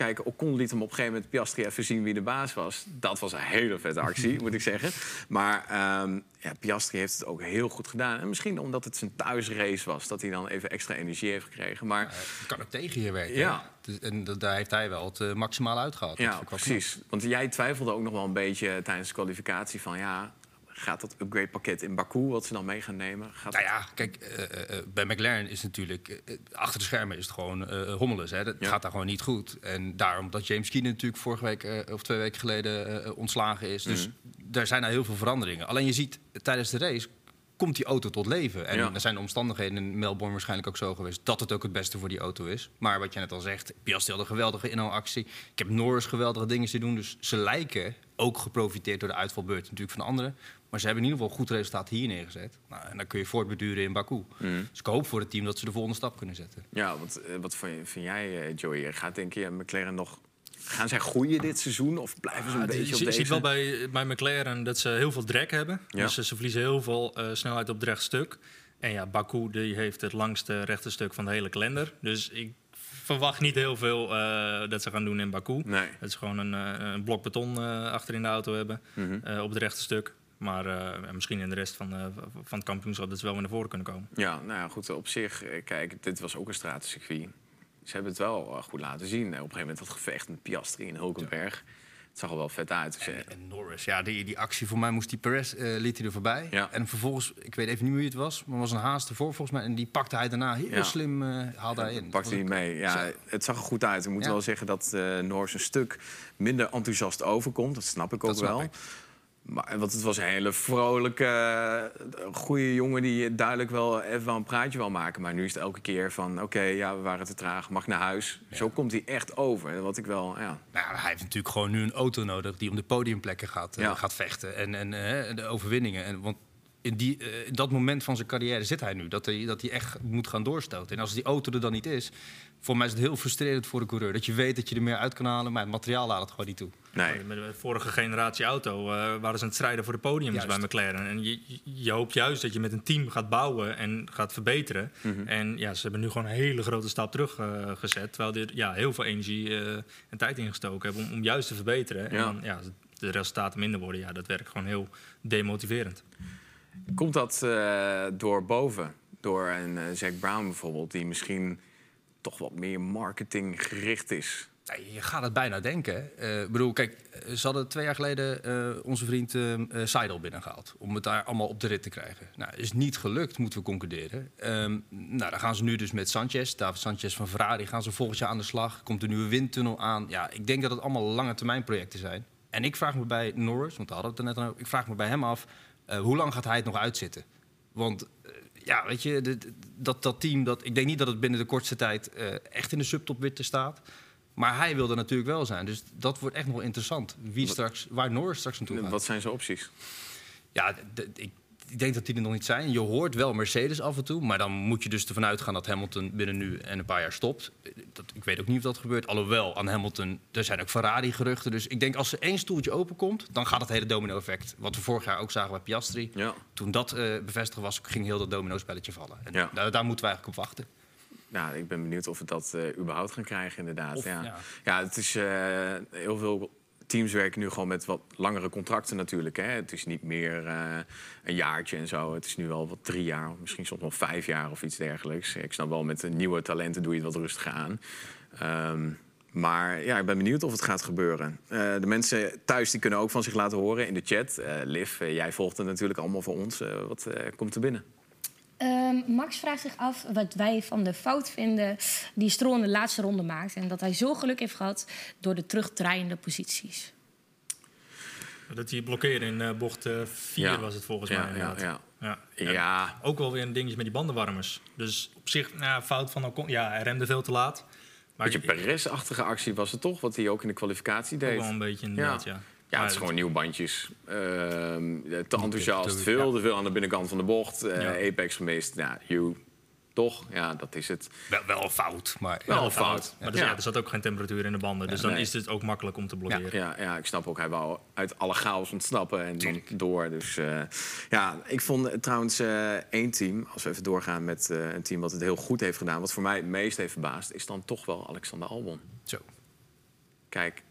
Kijk, Ocon liet hem op een gegeven moment Piastri even zien wie de baas was. Dat was een hele vette actie, moet ik zeggen. Maar ehm, ja, Piastri heeft het ook heel goed gedaan. En misschien omdat het zijn thuisrace was, dat hij dan even extra energie heeft gekregen. Maar Het kan ook tegen je werken. Ja. hè? Dus- En dat- daar heeft hij wel het eh, maximaal uitgehaald. Ja, precies. Want jij twijfelde ook nog wel een beetje tijdens de kwalificatie van ja, gaat dat upgrade pakket in Baku, wat ze dan mee gaan nemen? Gaat Nou ja, kijk, eh, eh, eh, bij McLaren is natuurlijk... achter de schermen is het gewoon hommeles. Hè? Dat Ja. gaat daar gewoon niet goed. En daarom dat James Keenan natuurlijk vorige week... of twee weken geleden ontslagen is. Dus Mhm. daar zijn nou heel veel veranderingen. Alleen je ziet, tijdens de race komt die auto tot leven. En Ja. er zijn de omstandigheden in Melbourne waarschijnlijk ook zo geweest... dat het ook het beste voor die auto is. Maar wat je net al zegt, Piastri had een geweldige inhaalactie. Ik heb Norris geweldige dingen zien doen. Dus ze lijken ook geprofiteerd door de uitvalbeurt natuurlijk van anderen. Maar ze hebben in ieder geval een goed resultaat hier neergezet. Nou, en dan kun je voortbeduren in Baku. Mhm. Dus ik hoop voor het team dat ze de volgende stap kunnen zetten. Ja, wat, eh, wat vind, jij, eh, Joey? Gaat denk je McLaren nog... Gaan zij groeien dit seizoen of blijven ze een Ah, beetje je op deze... ziet wel bij, bij McLaren dat ze heel veel drag hebben. Ja. Dus ze, ze verliezen heel veel eh, snelheid op het rechtstuk. En ja, Baku die heeft het langste rechte stuk van de hele kalender. Dus ik verwacht niet heel veel eh, dat ze gaan doen in Baku. Nee. Dat is gewoon een, eh, een blok beton eh, achter in de auto hebben Mhm. eh, op het rechte stuk. Maar eh, misschien in de rest van, eh, van het kampioenschap dat ze wel weer naar voren kunnen komen. Ja, nou ja, goed, op zich, eh, kijk, dit was ook een stratencircuit. Ze hebben het wel goed laten zien. Op een gegeven moment dat gevecht met Piastri en Hulkenberg. Het zag er wel vet uit. Dus, En, en Norris, ja, die, die actie voor mij moest die Perez, liet hij er voorbij. Ja. En vervolgens, ik weet even niet meer wie het was, maar was een haast ervoor volgens mij. En die pakte hij daarna heel Ja. slim, haalde hij in. Pakt hij mee. Ja, Zo. het zag er goed uit. Ik moet wel zeggen dat Norris een stuk minder enthousiast overkomt. Dat snap ik ook snap wel. ik. Maar, want het was een hele vrolijke, eh, goede jongen die duidelijk wel even wel een praatje wil maken. Maar nu is het elke keer van, oké, ja, we waren te traag, mag naar huis. Zo komt hij echt over. Wat ik wel, ja. Nou, hij heeft natuurlijk gewoon nu een auto nodig die om de podiumplekken gaat, eh, Ja. gaat vechten. En, en eh, de overwinningen. En, want in, die, eh, in dat moment van zijn carrière zit hij nu. Dat hij, dat hij echt moet gaan doorstoten. En als die auto er dan niet is, voor mij is het heel frustrerend voor de coureur. Dat je weet dat je er meer uit kan halen, maar het materiaal laat het gewoon niet toe. Nee. Met de vorige generatie auto eh, waren ze aan het strijden voor de podiums Juist. bij McLaren. En je, je hoopt juist dat je met een team gaat bouwen en gaat verbeteren. Mhm. En ja, ze hebben nu gewoon een hele grote stap terug eh, gezet. Terwijl die er ja, heel veel energie eh, en tijd ingestoken hebben om, om juist te verbeteren. En Ja. dan ja, de resultaten minder worden. Ja, dat werkt gewoon heel demotiverend. Komt dat eh, door boven? Door een eh, Zack Brown bijvoorbeeld, die misschien toch wat meer marketinggericht is? Nee, je gaat het bijna denken. Eh, Ik bedoel, kijk, ze hadden twee jaar geleden onze vriend eh, Seidel binnengehaald. Om het daar allemaal op de rit te krijgen. Nou, is niet gelukt, moeten we concluderen. Ehm, nou, dan gaan ze nu dus met Sanchez, David Sanchez van Ferrari, gaan ze volgend jaar aan de slag. Komt een nieuwe windtunnel aan. Ja, ik denk dat het allemaal lange termijn projecten zijn. En ik vraag me bij Norris, want daar hadden we het er net over. Ik vraag me bij hem af, hoe lang gaat hij het nog uitzitten? Want eh, ja, weet je, de- dat, dat team, dat, ik denk niet dat het binnen de kortste tijd eh, echt in de subtop weer te staat. Maar hij wil er natuurlijk wel zijn. Dus dat wordt echt nog interessant. Wie Wat- straks, waar Norris straks naartoe gaat. Wat zijn zijn opties? Ja, ik, ik denk dat die er nog niet zijn. Je hoort wel Mercedes af en toe. Maar dan moet je dus ervan uitgaan dat Hamilton binnen nu en een paar jaar stopt. Dat, ik weet ook niet of dat gebeurt. Alhoewel, aan Hamilton, er zijn ook Ferrari-geruchten. Dus ik denk als er één stoeltje openkomt, dan gaat het hele domino-effect. Wat we vorig jaar ook zagen bij Piastri. Ja. Toen dat eh, bevestigd was, ging heel dat domino-spelletje vallen. En Ja. daar, daar moeten we eigenlijk op wachten. Nou, ik ben benieuwd of we dat eh, überhaupt gaan krijgen, inderdaad. Of- ja. ja. Ja. het is eh, heel veel teams werken nu gewoon met wat langere contracten natuurlijk. Hè. Het is niet meer eh, een jaartje en zo. Het is nu wel wat drie jaar, misschien soms nog vijf jaar of iets dergelijks. Ik snap wel, met de nieuwe talenten doe je het wat rustiger aan. Ehm, maar ja, ik ben benieuwd of het gaat gebeuren. Eh, de mensen thuis die kunnen ook van zich laten horen in de chat. Eh Liv, jij volgt het natuurlijk allemaal voor ons. Wat komt er binnen? Ehm, Max vraagt zich af wat wij van de fout vinden die Stroll in de laatste ronde maakt. En dat hij zo geluk heeft gehad door de terugdraaiende posities. Dat hij blokkeerde in eh, bocht 4 Ja. was het volgens Ja, mij ja, inderdaad. ja. Ja. Ja, Ook wel weer een dingetje met die bandenwarmers. Dus op zich, nou, fout van. Ja, hij remde veel te laat. Maar Beetje Perez-achtige actie was het toch, wat hij ook in de kwalificatie ook deed. wel een beetje inderdaad, ja. Ja, Maar het is gewoon nieuwe bandjes. Ehm, te enthousiast, veel ja. te veel aan de binnenkant van de bocht. eh, Ja. Apex gemist. Ja, you. Toch? Ja, dat is het. Wel, fout, maar... Wel Ja, fout. Maar dus, Ja. ja. er zat ook geen temperatuur in de banden. Dus dan nee. is het ook makkelijk om te blokkeren. Ja, ja, ik snap ook, hij wou uit alle chaos ontsnappen en dan door. Dus eh, ja, ik vond trouwens eh, één team, als we even doorgaan met een team wat het heel goed heeft gedaan, wat voor mij het meest heeft verbaasd, is dan toch wel Alexander Albon. Zo. Kijk,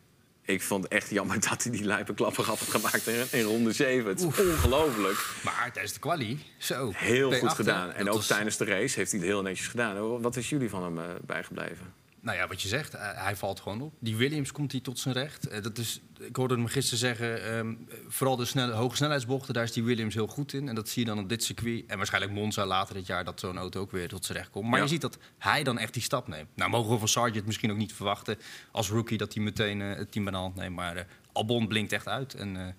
ik vond het echt jammer dat hij die lijpe klappen had gemaakt in, in ronde 7. Het is ongelooflijk. Maar tijdens de quali, zo. Heel P8, goed gedaan. En Dat ook was- tijdens de race heeft hij het heel netjes gedaan. Wat is jullie van hem eh, bijgebleven? Nou ja, wat je zegt, eh, hij valt gewoon op. Die Williams komt hij tot zijn recht. Eh, dat is, ik hoorde hem gisteren zeggen, ehm, vooral de snelle, hoge snelheidsbochten, daar is die Williams heel goed in. En dat zie je dan op dit circuit. En waarschijnlijk Monza later dit jaar, dat zo'n auto ook weer tot zijn recht komt. Maar Ja. je ziet dat hij dan echt die stap neemt. Nou, mogen we van Sargent misschien ook niet verwachten als rookie dat hij meteen eh, het team bij de hand neemt. Maar Albon blinkt echt uit. En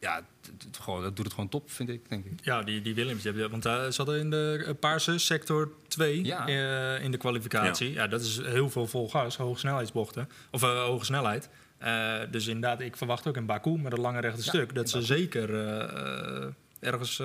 ja, gewoon, dat doet het gewoon top, vind ik, denk ik. Ja, die, die hebben, want ze hadden in de eh, paarse sector 2 Ja. eh, in de kwalificatie. Ja. dat is heel veel vol gas, hoge snelheidsbochten. Of eh, hoge snelheid. Dus inderdaad, ik verwacht ook in Baku met een lange rechte Ja, stuk... dat ze Baku. zeker ergens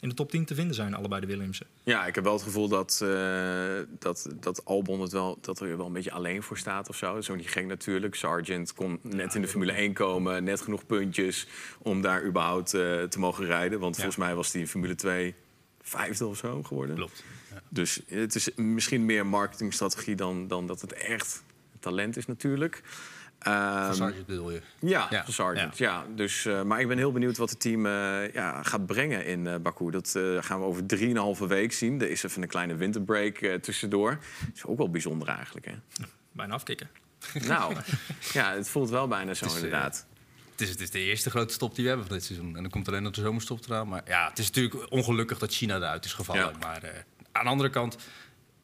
in de top 10 te vinden zijn, allebei de Williamsen. Ja, ik heb wel het gevoel dat, eh, dat, dat Albon het wel, dat er wel een beetje alleen voor staat of zo. Dat is ook niet gek natuurlijk. Sargent kon net in de Formule 1 komen, net genoeg puntjes om daar überhaupt eh, te mogen rijden. Want Ja. volgens mij was hij in Formule 2 vijfde of zo geworden. Klopt. Dus het is misschien meer marketingstrategie dan, dan dat het echt talent is natuurlijk. Van Sargent bedoel je? ja, Ja. Ja. Dus, eh, maar ik ben heel benieuwd wat het team eh, ja, gaat brengen in eh Baku. Dat gaan we over 3,5 week zien. Er is even een kleine winterbreak tussendoor. Dat is ook wel bijzonder eigenlijk. Hè? Bijna afkicken. nou, ja, het voelt wel bijna zo is, inderdaad. Het is, het is de eerste grote stop die we hebben van dit seizoen. En dan komt alleen nog de zomerstop eraan. Maar ja, het is natuurlijk ongelukkig dat China eruit is gevallen. Ja. Maar aan de andere kant,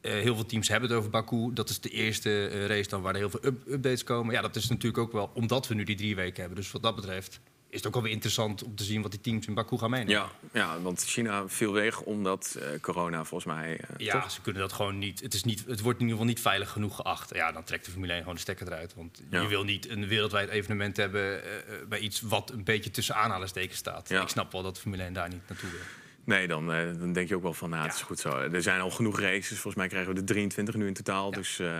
eh, heel veel teams hebben het over Baku. Dat is de eerste eh, race dan waar er heel veel up- updates komen. Ja, dat is natuurlijk ook wel omdat we nu die drie weken hebben. Dus wat dat betreft is het ook alweer interessant om te zien wat die teams in Baku gaan meenemen. Ja, ja, want China viel weg omdat eh, corona volgens mij... Ja, toch? ze kunnen dat gewoon niet. Het, is niet. het wordt in ieder geval niet veilig genoeg geacht. Ja, dan trekt de Formule 1 gewoon de stekker eruit. Want Ja. je wil niet een wereldwijd evenement hebben bij iets wat een beetje tussen aanhalingstekens staat. Ja. Ik snap wel dat de Formule 1 daar niet naartoe wil. Nee, dan, eh, dan denk je ook wel van, nou, het is Ja. goed zo. Er zijn al genoeg races. Volgens mij krijgen we er 23 nu in totaal. Dus, eh,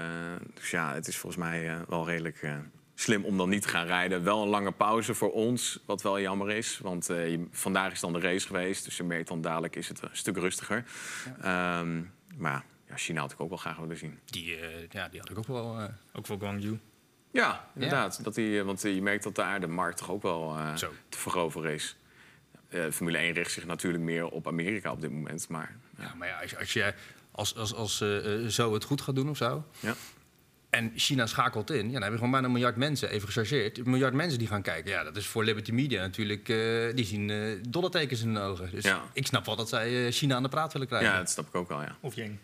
dus ja, het is volgens mij eh, wel redelijk eh, slim om dan niet te gaan rijden. Wel een lange pauze voor ons, wat wel jammer is. Want eh, je- vandaag is dan de race geweest. Dus je merkt dan dadelijk is het een stuk rustiger. Ehm, maar ja, China had ik ook wel graag willen zien. Die, eh, ja, die had ik ook wel. eh, Ook voor Guangzhou. Ja, inderdaad. Dat die, want je merkt dat daar de markt toch ook wel eh, te veroveren is. Eh, Formule 1 richt zich natuurlijk meer op Amerika op dit moment. Maar ja, maar ja, als, je- als je als, als, als eh, eh, zo het goed gaat doen of zo. ja. En China schakelt in. Ja, dan heb je gewoon bijna een miljard mensen, even gechargeerd. Een miljard mensen die gaan kijken. Ja, dat is voor Liberty Media natuurlijk. eh, die zien eh dollartekens in hun ogen. Dus Ja. ik snap wel dat zij eh, China aan de praat willen krijgen. ja, dat snap ik ook wel, ja. Of Yang.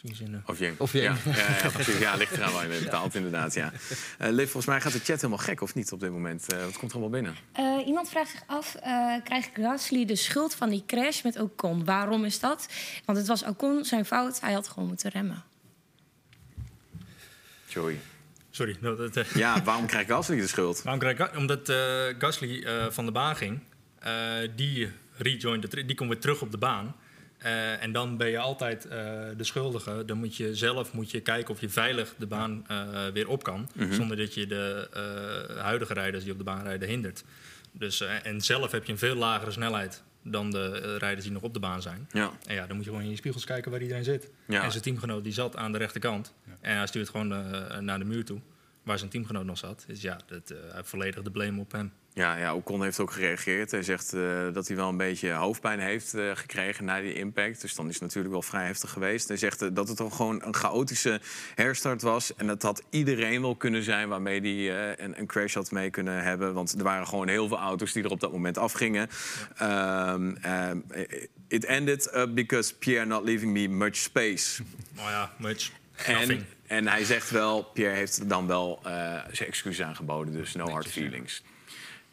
De- Of je. Of je. Ja, ja, ja, precies. Ja, ligt eraan waar je mee betaalt, inderdaad. Ja. Eh, Liv, volgens mij gaat de chat helemaal gek, of niet, op dit moment? Eh, wat komt er allemaal binnen? Eh, iemand vraagt zich af, eh, krijgt Gasly de schuld van die crash met Ocon? Waarom is dat? Want het was Ocon zijn fout, hij had gewoon moeten remmen. Joey. Sorry. dat- dat, eh, Ja, waarom krijgt Gasly de schuld? Waarom krijg ik, omdat eh, Gasly eh, van de baan ging. Eh, die rejoinde, de- die komt weer terug op de baan. Eh, en dan ben je altijd eh, de schuldige. Dan moet je zelf moet je kijken of je veilig de baan eh, weer op kan. Zonder dat je de huidige rijders die op de baan rijden hindert. Dus, en zelf heb je een veel lagere snelheid dan de rijders die nog op de baan zijn. Ja, En ja, dan moet je gewoon in je spiegels kijken waar iedereen zit. Ja. En zijn teamgenoot die zat aan de rechterkant. En hij stuurt gewoon naar de muur toe. Waar zijn teamgenoot nog zat. Dus ja, dat, volledig de blame op hem. Ja, ja Ocon heeft ook gereageerd. Hij zegt eh, dat hij wel een beetje hoofdpijn heeft eh, gekregen na die impact. Dus dan is het natuurlijk wel vrij heftig geweest. Hij zegt eh, dat het toch gewoon een chaotische herstart was. En dat had iedereen wel kunnen zijn waarmee hij een, een crash had mee kunnen hebben. Want er waren gewoon heel veel auto's die er op dat moment afgingen. Ehm, it ended up because Pierre not leaving me much space. Nou ja, much. En, Nothing. en hij zegt wel, Pierre heeft er dan wel zijn excuses aangeboden, dus no hard feelings.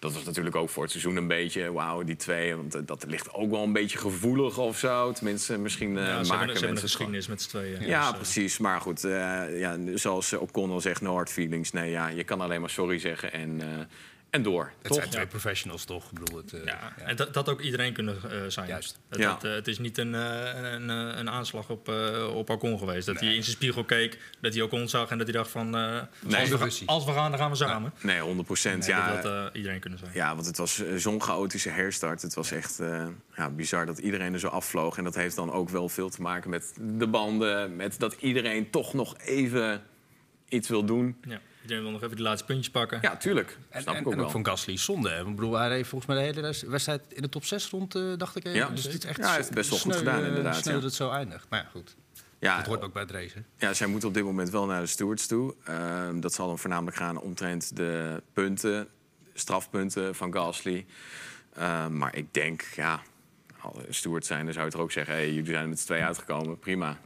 Dat was natuurlijk ook voor het seizoen een beetje, wauw, die twee. Want eh, dat ligt ook wel een beetje gevoelig of zo. Tenminste, misschien eh Ja, maken hebben, een geschiedenis met z'n tweeën. Ja, Dus, eh, precies. Maar goed, ja, zoals Ocon al zegt, no hard feelings. Nee, ja, je kan alleen maar sorry zeggen en, en door. Het toch? zijn twee professionals toch? Ik bedoel, het, eh, ja, en dat, dat ook iedereen kunnen eh, zijn. Juist. Het, Ja. het, eh, het is niet een, eh, een, een aanslag op, eh op Ocon geweest. Dat hij in zijn spiegel keek, dat hij Ocon zag en dat hij dacht van... eh, Nee. als, we, als we gaan, dan gaan we samen. Nee, 100 procent. Ja, ja, dat had eh, iedereen kunnen zijn. Ja, want het was zo'n chaotische herstart. Het was echt eh, ja, bizar dat iedereen er zo afvloog. En dat heeft dan ook wel veel te maken met de banden. Met dat iedereen toch nog even iets wil doen. Ja, iedereen wil nog even die laatste puntjes pakken. Ja, tuurlijk. En, Snap en, ik ook en wel. ook van Gasly zonde. Hè? Ik bedoel, hij reed volgens mij de hele wedstrijd in de top 6 rond, eh, dacht ik even. Ja, dus het is echt Ja, hij heeft het best wel goed gedaan, eh, inderdaad, sneu ja. dat het zo eindigt. Maar ja, goed. ja, Dat hoort ook bij het racen. ja, zij moeten op dit moment wel naar de stewards toe. Ehm, dat zal dan voornamelijk gaan omtrent de punten, strafpunten van Gasly. Ehm, maar ik denk, ja, alle stewards zijn, dan zou je toch ook zeggen... Hey, jullie zijn er met z'n tweeën uitgekomen, prima.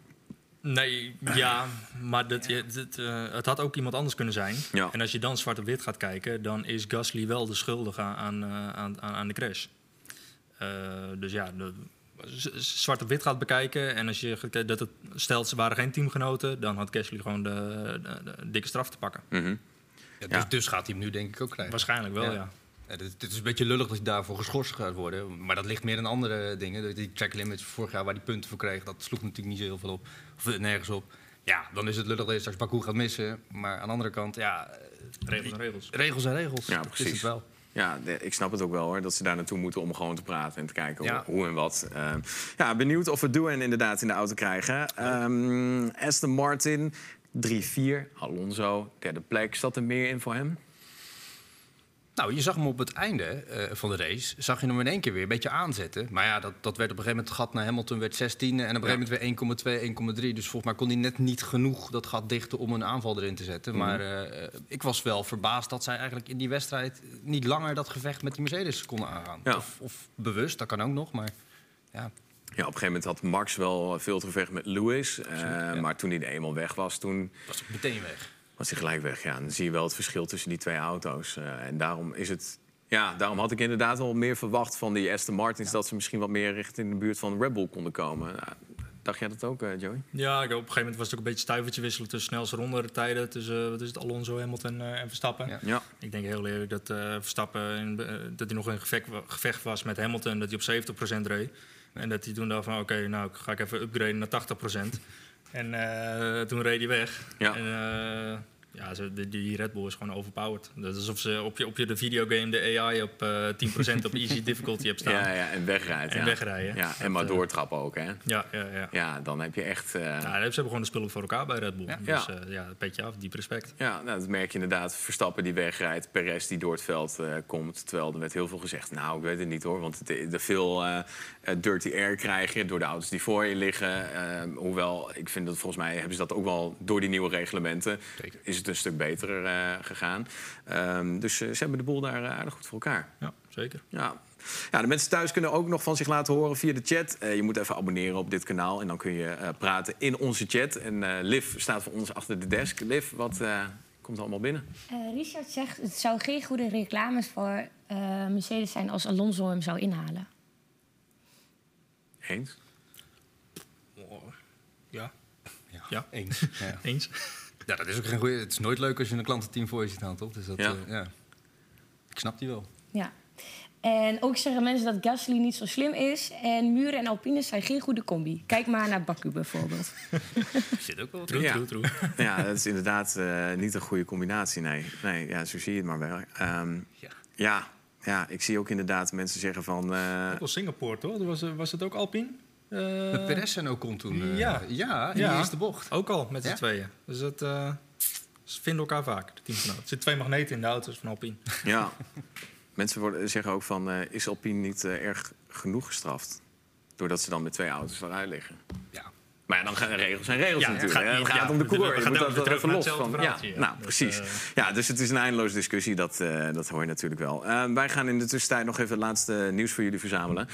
Nee, ja, maar dat, je, eh, het had ook iemand anders kunnen zijn. Ja. En als je dan zwart op wit gaat kijken, dan is Gasly wel de schuldige aan, eh, aan, aan, aan de crash. Eh, dus ja, de, zwart op wit gaat bekijken. En als je dat het stelt ze waren geen teamgenoten, dan had Gasly gewoon de, de, de dikke straf te pakken. Mhm. Ja, dus, Ja. dus gaat hij hem nu denk ik ook krijgen. Waarschijnlijk wel, Ja. Ja. Ja, dit, dit is een beetje lullig dat hij daarvoor geschorst gaat worden. Maar dat ligt meer in andere dingen. Die track limits vorig jaar waar hij punten voor kreeg, dat sloeg natuurlijk niet zo heel veel op. Of eh, nergens op. Ja, dan is het lullig dat je straks Baku gaat missen. Maar aan de andere kant, ja, eh, Regels en regels. regels zijn regels. Ja, Is precies. het wel. Ja, ik snap het ook wel hoor, dat ze daar naartoe moeten om gewoon te praten en te kijken Ja. hoe, hoe en wat. Ehm, ja, benieuwd of we Doen inderdaad in de auto krijgen. Ehm, Aston Martin, 3-4. Alonso, derde plek. Zat er meer in voor hem? Nou, je zag hem op het einde eh, van de race, zag je hem in één keer weer een beetje aanzetten. Maar ja, dat, dat werd op een gegeven moment, het gat naar Hamilton werd 16 en op een gegeven moment weer 1,2, 1,3. Dus volgens mij kon hij net niet genoeg dat gat dichten om een aanval erin te zetten. Mhm. Maar eh, ik was wel verbaasd dat zij eigenlijk in die wedstrijd niet langer dat gevecht met die Mercedes konden aangaan. Ja. Of, of bewust, dat kan ook nog, maar ja. Ja, op een gegeven moment had Max wel veel te gevecht met Lewis. Eh, ja. Maar toen hij er eenmaal weg was, toen was het meteen weg. Was hij gelijk weg. Ja, dan zie je wel het verschil tussen die twee auto's. Eh, en daarom is het Ja, daarom had ik inderdaad wel meer verwacht van die Aston Martins... dat ze misschien wat meer richting de buurt van Red Bull konden komen. Ja, dacht jij dat ook, eh, Joey? Ja, ik- op een gegeven moment was het ook een beetje stuivertje wisselen tussen snelste rondetijden. Tussen eh, wat is het, Alonso, Hamilton eh, en Verstappen. Ja. Ja. Ik denk heel eerlijk dat eh, Verstappen in, dat hij nog in gevecht was met Hamilton, dat hij op 70% reed. En dat hij toen dacht van oké, nou ga ik even upgraden naar 80%. En eh, toen reed hij weg. Ja. En, eh, ja, ze- die, Red Bull is gewoon overpowered. Dat is alsof ze op je, op je de videogame de AI op eh 10% op easy difficulty hebt staan. Ja, ja, en wegrijdt. En ja. wegrijden. Ja, en maar eh, doortrappen ook, hè? Ja, ja, ja. Ja, dan heb je echt... eh, Ja, ze hebben gewoon de spullen voor elkaar bij Red Bull. Ja. Dus Ja. ja, petje af, diep respect. Ja, nou, dat merk je inderdaad. Verstappen die wegrijdt, Perez die door het veld komt. Terwijl er werd heel veel gezegd. Nou, ik weet het niet hoor. Want er veel dirty air krijg je door de auto's die voor je liggen. Hoewel, ik vind dat volgens mij hebben ze dat ook wel door die nieuwe reglementen. Zeker. Is het een stuk beter eh, gegaan. Ehm, dus eh, ze hebben de boel daar eh, aardig goed voor elkaar. Ja, zeker. Ja. ja, de mensen thuis kunnen ook nog van zich laten horen via de chat. Eh, je moet even abonneren op dit kanaal en dan kun je eh, praten in onze chat. En eh Liv staat voor ons achter de desk. Liv, wat eh, komt er allemaal binnen? Eh, Richard zegt, het zou geen goede reclames voor eh, Mercedes zijn als Alonso hem zou inhalen. Eens? Ja, Ja, Ja. eens. Ja. eens. Ja, dat is ook geen goede. Het is nooit leuk als je een klantenteam voor je ziet staan, toch? Dus dat, Ja. ja. ja. Ik snap die wel. Ja. En ook zeggen mensen dat Gasly niet zo slim is. En Muren en Alpines zijn geen goede combi. Kijk maar naar Baku bijvoorbeeld. Er zit ook wel wat True, Ja. true, true. Ja, dat is inderdaad eh, niet een goede combinatie. Nee, nee ja, zo zie je het maar wel. Ehm, Ja. ja, ja, ik zie ook inderdaad mensen zeggen van... eh, Ook wel Singapore, toch? Was, eh, was het ook Alpine? Eh, Met Perez en Ocon toen. eh, ja. ja, in Ja. de eerste bocht. Ook al, met z'n Ja? tweeën. Dus dat, eh, ze vinden elkaar vaak, de teamgenoten. Er zitten twee magneten in de auto's van Alpine. ja, mensen worden, zeggen ook van... eh, is Alpine niet eh, erg genoeg gestraft? Doordat ze dan met twee auto's eruit liggen. Ja. Maar ja, dan gaan regels zijn regels Ja, het natuurlijk. gaat niet- Het gaat om de moet dan dat weer er even los van. Ja, nou, precies. Ja, dus het is een eindeloze discussie. Dat, eh, dat hoor je natuurlijk wel. Eh, wij gaan in de tussentijd nog even het laatste nieuws voor jullie verzamelen.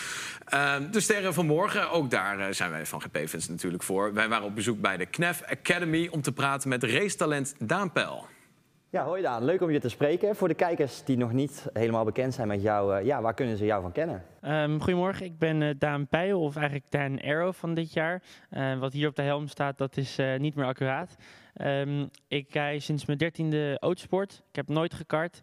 Eh, de sterren van morgen, ook daar zijn wij van GP-fans natuurlijk voor. Wij waren op bezoek bij de KNEF Academy om te praten met racetalent Daan Pel. Ja, hoi Daan. Leuk om je te spreken. Voor de kijkers die nog niet helemaal bekend zijn met jou, eh, ja, waar kunnen ze jou van kennen? Ehm, goedemorgen, ik ben eh, Daan Peil, of eigenlijk Daan Arrow van dit jaar. Eh, wat hier op de helm staat, dat is niet meer accuraat. Ehm, ik rij sinds mijn dertiende autosport. Ik heb nooit gekart.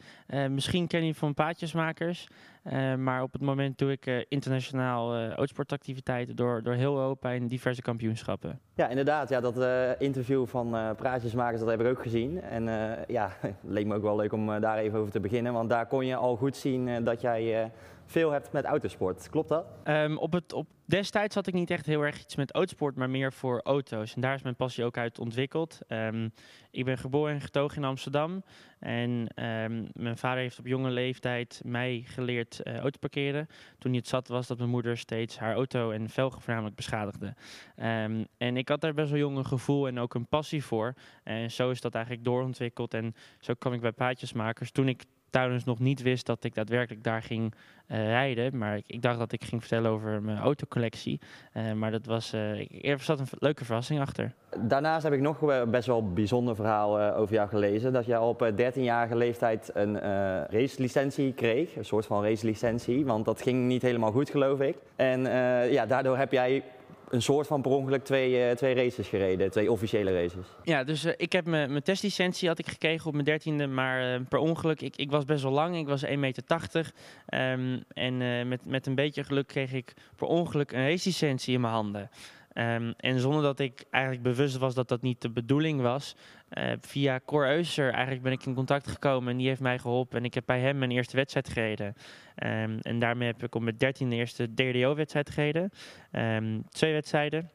Misschien ken je van paadjesmakers. Eh, maar op het moment doe ik eh, internationaal eh autosportactiviteiten door, door heel Europa in diverse kampioenschappen. Ja, inderdaad. Ja, dat interview van Praatjesmakers, dat heb ik ook gezien. En ja, het leek me ook wel leuk om daar even over te beginnen. Want daar kon je al goed zien dat jij veel hebt met autosport. Klopt dat? Ehm, op het, op, destijds had ik niet echt heel erg iets met autosport, maar meer voor auto's. En daar is mijn passie ook uit ontwikkeld. Ehm, ik ben geboren en getogen in Amsterdam. En ehm, mijn vader heeft op jonge leeftijd mij geleerd eh auto parkeren. Toen hij het zat was dat mijn moeder steeds haar auto en velgen voornamelijk beschadigde. En ik had daar best wel jong een gevoel en ook een passie voor. En zo is dat eigenlijk doorontwikkeld. En zo kwam ik bij paadjesmakers. Toen ik trouwens nog niet wist dat ik daadwerkelijk daar ging eh, rijden. Maar ik, dacht dat ik ging vertellen over mijn autocollectie. Eh, maar dat was, ik- er zat een leuke verrassing achter. Daarnaast heb ik nog best wel een bijzonder verhaal over jou gelezen. Dat jij op eh, 13-jarige leeftijd een racelicentie kreeg. Een soort van racelicentie. Want dat ging niet helemaal goed, geloof ik. En ja, daardoor heb jij een soort van per ongeluk twee, eh, twee races gereden. Twee officiële races. Ja, dus eh, ik heb mijn testlicentie had ik gekregen op mijn dertiende, maar eh, per ongeluk, ik, ik was best wel lang, ik was 1,80 meter. Ehm, en met, met een beetje geluk kreeg ik per ongeluk een racelicentie in mijn handen. Ehm, en zonder dat ik eigenlijk bewust was dat dat niet de bedoeling was, eh, via Cor Euser eigenlijk ben ik in contact gekomen en die heeft mij geholpen. En ik heb bij hem mijn eerste wedstrijd gereden. Ehm, en daarmee heb ik op mijn dertiende eerste DRDO-wedstrijd gereden. Ehm, twee wedstrijden.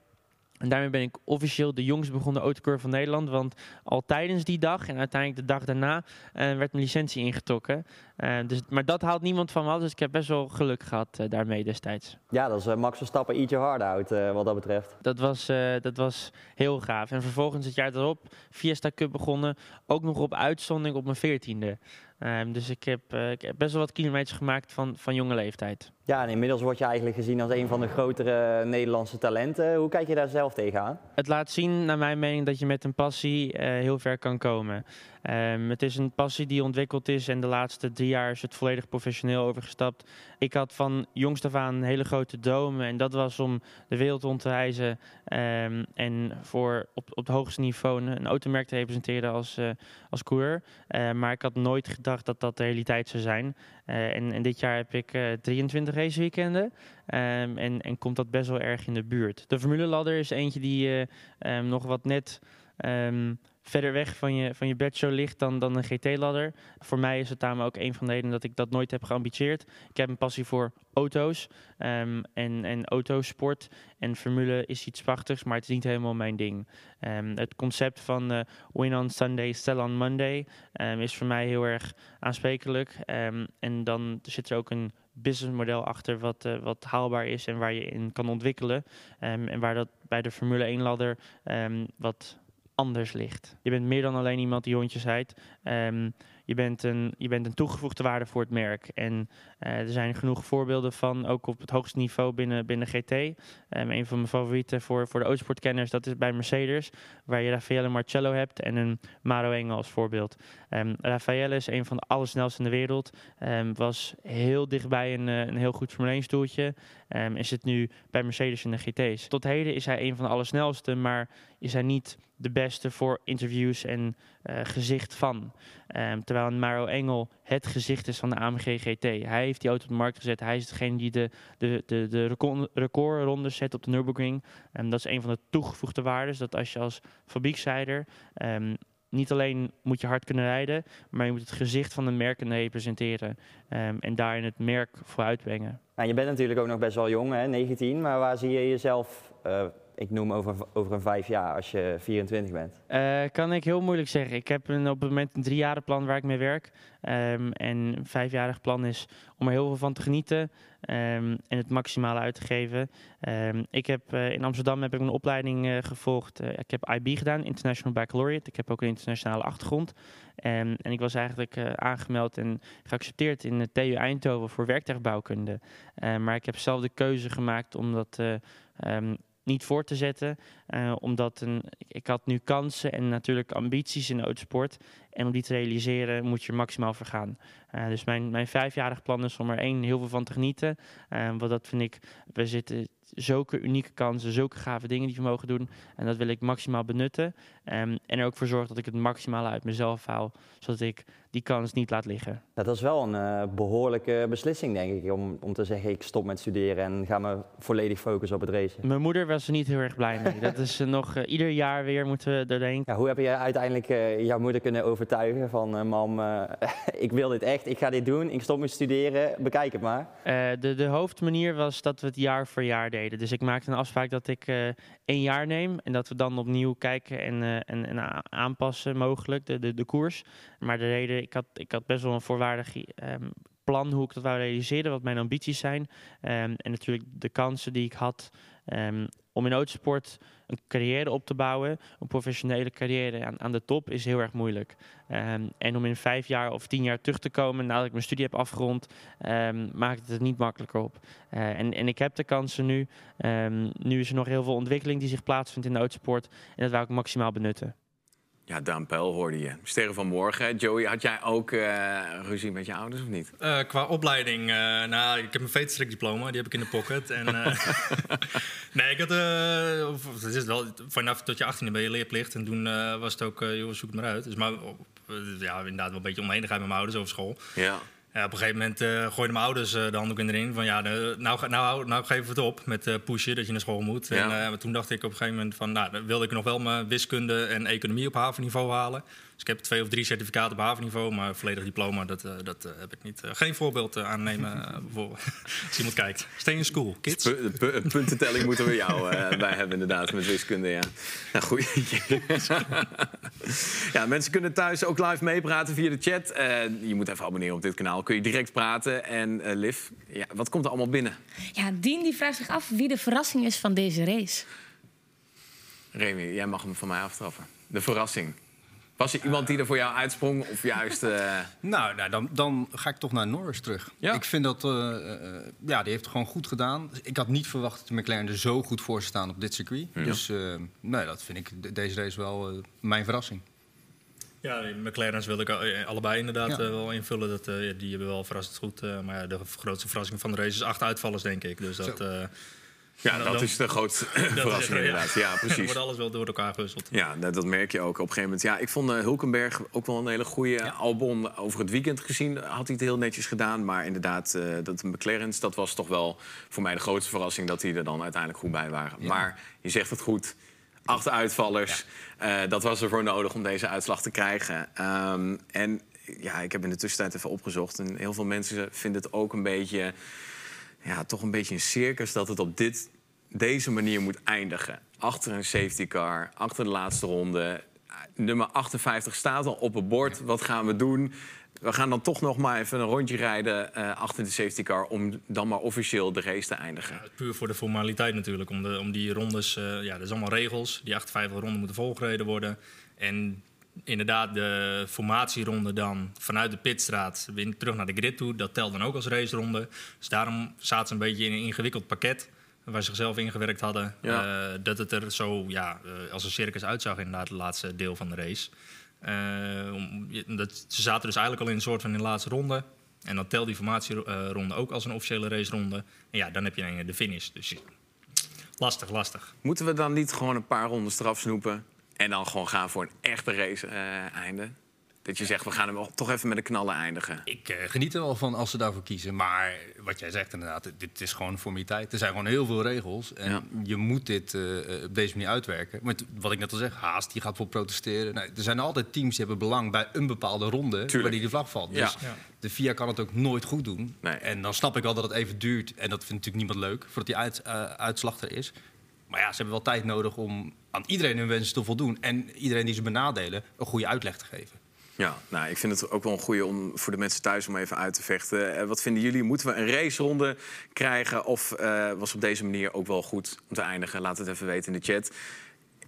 En daarmee ben ik officieel de jongst begonnen autocoureur van Nederland. Want al tijdens die dag en uiteindelijk de dag daarna eh, werd mijn licentie ingetrokken. Eh, dus, maar dat haalt niemand van me af. Dus ik heb best wel geluk gehad eh, daarmee destijds. Ja, dat is Max Verstappen eat your heart out wat dat betreft. Dat was, dat was heel gaaf. En vervolgens het jaar erop, Fiesta Cup begonnen. Ook nog op uitzondering op mijn veertiende. Ehm, dus ik heb, eh, ik heb best wel wat kilometers gemaakt van, van jonge leeftijd. Ja, en inmiddels word je eigenlijk gezien als een van de grotere Nederlandse talenten. Hoe kijk je daar zelf tegenaan? Het laat zien, naar mijn mening, dat je met een passie eh, heel ver kan komen. Ehm, het is een passie die ontwikkeld is en de laatste drie jaar is het volledig professioneel overgestapt. Ik had van jongs af aan een hele grote dromen en dat was om de wereld rond te reizen ehm, en voor op, op het hoogste niveau een, automerk te representeren als, eh, als coureur. Eh, maar ik had nooit gedacht dat dat de realiteit zou zijn. Eh, en, en dit jaar heb ik eh 23 raceweekenden. Ehm, en, en komt dat best wel erg in de buurt. De Formule Ladder is eentje die eh, ehm, nog wat net ehm, verder weg van je, van je bedshow ligt dan, dan een GT-ladder. Voor mij is het daarom ook een van de redenen dat ik dat nooit heb geambitieerd. Ik heb een passie voor auto's ehm, en, en autosport. En Formule is iets prachtigs, maar het is niet helemaal mijn ding. Ehm, het concept van eh, win on Sunday, sell on Monday ehm, is voor mij heel erg aansprekelijk. En dan zit er ook een businessmodel achter wat, eh, wat haalbaar is en waar je in kan ontwikkelen. En waar dat bij de Formule 1 ladder ehm, wat anders ligt. Je bent meer dan alleen iemand die hondjes rijdt. Ehm, je, bent een, je bent een toegevoegde waarde voor het merk. En eh, er zijn genoeg voorbeelden van, ook op het hoogste niveau binnen, binnen GT. Ehm, een van mijn favorieten voor, voor de autosportkenners, dat is bij Mercedes. Waar je Raffaele Marcello hebt en een Maro Engel als voorbeeld. Raffaele is een van de allersnelste in de wereld. Was heel dichtbij een, eh, een heel goed Formule 1 stoeltje. En zit nu bij Mercedes in de GT's. Tot heden is hij een van de allersnelste, maar is hij niet de beste voor interviews en eh, gezicht van. Ehm, terwijl Maro Engel het gezicht is van de AMG GT. Hij heeft die auto op de markt gezet. Hij is degene die de, de, de, de record- recordrondes zet op de Nürburgring. En dat is een van de toegevoegde waarden. Dat als je als fabrieksrijder ehm, niet alleen moet je hard kunnen rijden, maar je moet het gezicht van een merk kunnen representeren. Ehm, en daarin het merk vooruit brengen. Nou, je bent natuurlijk ook nog best wel jong, hè, 19. Maar waar zie je jezelf, eh, ik noem over, over een vijf jaar, als je 24 bent? Eh, kan ik heel moeilijk zeggen. Ik heb een, op het moment een driejarenplan waar ik mee werk. Ehm, en een vijfjarig plan is om er heel veel van te genieten ehm, en het maximale uit te geven. Ehm, ik heb, eh, in Amsterdam heb ik een opleiding eh, gevolgd. Ik heb IB gedaan, International Baccalaureate. Ik heb ook een internationale achtergrond. En ik was eigenlijk aangemeld en geaccepteerd in de TU Eindhoven voor werktuigbouwkunde. Maar ik heb zelf de keuze gemaakt om dat eh, ehm, niet voor te zetten. eh, omdat een, ik, had nu kansen en natuurlijk ambities in de autosport. En om die te realiseren moet je er maximaal voor gaan. Eh, dus mijn, mijn vijfjarig plan is om er één heel veel van te genieten. Eh, want dat vind ik, we zitten zulke unieke kansen, zulke gave dingen die we mogen doen. En dat wil ik maximaal benutten. Ehm, en er ook voor zorgen dat ik het maximale uit mezelf haal. Zodat ik die kans niet laat liggen. Dat is wel een eh, behoorlijke beslissing, denk ik, om, om te zeggen ik stop met studeren en ga me volledig focussen op het racen. Mijn moeder was er niet heel erg blij mee. Dat is eh, nog eh, ieder jaar weer moeten we erheen. Ja, hoe heb je uiteindelijk jouw moeder kunnen overtuigen van, mam, ik wil dit echt, ik ga dit doen, ik stop met studeren, bekijk het maar. De, de hoofdmanier was dat we het jaar voor jaar Dus ik maakte een afspraak dat ik eh één jaar neem en dat we dan opnieuw kijken en, eh, en, en aanpassen mogelijk, de, de, de koers. Maar de reden, ik had, ik had best wel een voorwaardig ehm, plan hoe ik dat wou realiseren, wat mijn ambities zijn. Ehm, en natuurlijk de kansen die ik had ehm, om in autosport een carrière op te bouwen, een professionele carrière aan, aan de top, is heel erg moeilijk. Ehm, en om in vijf jaar of tien jaar terug te komen nadat ik mijn studie heb afgerond, ehm, maakt het het niet makkelijker op. Eh, en, en ik heb de kansen nu. Nu is er nog heel veel ontwikkeling die zich plaatsvindt in de autosport. En dat wou ik maximaal benutten. Ja, Daan Pel hoorde je. Sterren van morgen. Joey, had jij ook eh, ruzie met je ouders of niet? Eh, qua opleiding, eh, nou, ik heb mijn veterstrikdiploma, die heb ik in de pocket. En, nee, ik had, of, het is wel, vanaf tot je 18e ben je leerplicht. En toen was het ook, joh, zoek het maar uit. Dus maar, ja, inderdaad wel een beetje oneenigheid met mijn ouders over school. Ja. Ja, op een gegeven moment eh gooiden mijn ouders eh, de handdoek in de ring. Van ja, de- nou, nou, nou geven we het op met eh, pushen dat je naar school moet. Ja. En toen dacht ik op een gegeven moment van... Nou, dan wilde ik nog wel mijn wiskunde en economie op havenniveau halen. Dus ik heb twee of drie certificaten op havenniveau. Maar volledig diploma, dat, eh, dat eh, heb ik niet. Eh, geen voorbeeld eh, aannemen voor, als iemand kijkt. Stay in school, kids. Pu- de pu- puntentelling moeten we jou eh, bij hebben, inderdaad, met wiskunde. Ja, nou, goed. ja, mensen kunnen thuis ook live meepraten via de chat. Eh, je moet even abonneren op dit kanaal. Kun je direct praten. En eh Liv, ja, wat komt er allemaal binnen? Ja, Dien die vraagt zich af wie de verrassing is van deze race. Remy, jij mag hem van mij aftrappen. De verrassing. Was er iemand die er voor jou uitsprong? Of juist... eh, Nou, nou dan, dan ga ik toch naar Norris terug. Ja. Ik vind dat, eh, eh, ja, die heeft het gewoon goed gedaan. Ik had niet verwacht dat de McLaren er zo goed voor zou staan op dit circuit. Dus eh, nee, dat vind ik de- deze race wel mijn verrassing. Ja, de McLaren's wilde ik al- allebei inderdaad Ja. wel invullen. Dat, eh, die hebben wel verrassend goed. eh, maar ja, de grootste verrassing van de race is acht uitvallers, denk ik. Dus dat, eh, ja, dat is de grootste verrassing inderdaad. Ja, dan precies. wordt alles wel door elkaar gewisseld. Ja, dat, dat merk je ook op een gegeven moment. Ja, ik vond eh, Hulkenberg ook wel een hele goede Albon. Over het weekend gezien had hij het heel netjes gedaan. Maar inderdaad, eh, dat McLaren's, dat was toch wel voor mij de grootste verrassing... dat die er dan uiteindelijk goed bij waren. Maar je zegt het goed, acht uitvallers. eh, dat was ervoor nodig om deze uitslag te krijgen. Ehm, en ja, ik heb in de tussentijd even opgezocht. En heel veel mensen vinden het ook een beetje... Ja, toch een beetje een circus dat het op dit, deze manier moet eindigen. Achter een safety car, achter de laatste ronde. Nummer 58 staat al op het bord. Wat gaan we doen? We gaan dan toch nog maar even een rondje rijden eh, achter de safety car... om dan maar officieel de race te eindigen. Puur voor de formaliteit natuurlijk. Om, de, om die rondes, eh, ja, dat is allemaal regels. Die 58 ronden moeten volgereden worden. En inderdaad, de formatieronde dan vanuit de pitstraat weer terug naar de grid toe. Dat telt dan ook als raceronde. Dus daarom zaten ze een beetje in een ingewikkeld pakket. Waar ze zichzelf ingewerkt hadden. Ja. Eh, dat het er zo ja, eh, als een circus uitzag, inderdaad, het laatste deel van de race. Eh, om- dat, ze zaten dus eigenlijk al in een soort van in de laatste ronde. En dan telt die formatieronde ook als een officiële raceronde. En ja, dan heb je de finish. Dus lastig, lastig. Moeten we dan niet gewoon een paar ronden straf snoepen... en dan gewoon gaan voor een echte race-einde? dat je zegt, we gaan hem toch even met de knallen eindigen. Ik eh, geniet er wel van als ze daarvoor kiezen. Maar wat jij zegt inderdaad, dit is gewoon een formaliteit. Er zijn gewoon heel veel regels. En Ja. je moet dit eh, op deze manier uitwerken. Maar wat ik net al zeg, Haast die gaat voor protesteren. Nou, er zijn altijd teams die hebben belang bij een bepaalde ronde... waar die de vlag valt. Dus Ja. de FIA kan het ook nooit goed doen. Nee. En dan snap ik wel dat het even duurt. En dat vindt natuurlijk niemand leuk, voordat die uit, eh, uitslag er is. Ja, ze hebben wel tijd nodig om aan iedereen hun wensen te voldoen. En iedereen die ze benadelen, een goede uitleg te geven. Ja, nou, ik vind het ook wel een goede om voor de mensen thuis om even uit te vechten. Eh, wat vinden jullie? Moeten we een raceronde krijgen? Of eh, was op deze manier ook wel goed om te eindigen? Laat het even weten in de chat.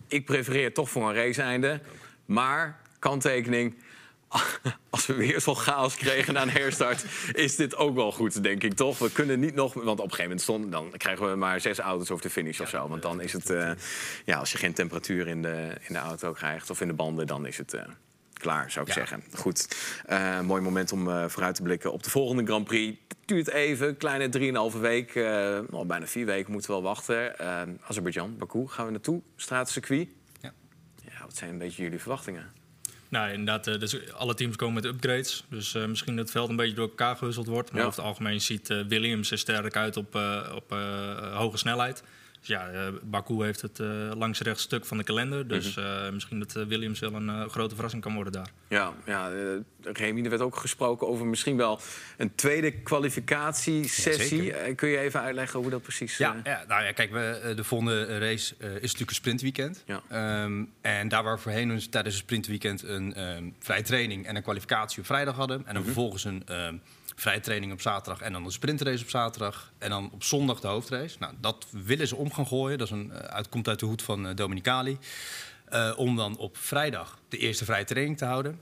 Ik prefereer toch voor een raceeinde. Maar, kanttekening... Als we weer zo'n chaos kregen na een herstart, is dit ook wel goed, denk ik toch? We kunnen niet nog, want op een gegeven moment stond, dan krijgen we maar zes auto's over de finish of zo. Want dan is het, eh, ja, als je geen temperatuur in de, in de auto krijgt of in de banden, dan is het eh, klaar, zou ik Ja. zeggen. Goed, Eh, mooi moment om vooruit te blikken op de volgende Grand Prix. Het duurt even, een kleine drieënhalve week, eh, al bijna vier weken moeten we wel wachten. Azerbeidzjan, Baku, gaan we naartoe, straatcircuit. Ja. Ja, wat zijn een beetje jullie verwachtingen? Nou, inderdaad, eh, dus alle teams komen met upgrades. Dus eh, misschien dat het veld een beetje door elkaar gewisseld wordt. Maar Ja. over het algemeen ziet eh, Williams er sterk uit op, op hoge snelheid. Dus ja, eh, Baku heeft het eh langs rechts stuk van de kalender. Dus Mhm. eh, misschien dat Williams wel een grote verrassing kan worden daar. Ja, ja Remy, er werd ook gesproken over misschien wel een tweede kwalificatiesessie. Ja, Kun je even uitleggen hoe dat precies... Ja, ja, nou ja, kijk, we, de volgende race is natuurlijk een sprintweekend. Ja. Ehm, en daar waar we voorheen dus tijdens het sprintweekend een vrije training en een kwalificatie op vrijdag hadden. En dan vervolgens een ehm vrije training op zaterdag en dan een sprintrace op zaterdag. En dan op zondag de hoofdrace. Nou, dat willen ze om gaan gooien. Dat is een, eh, uit, komt uit de hoed van eh, Dominicali. Eh, om dan op vrijdag de eerste vrije training te houden.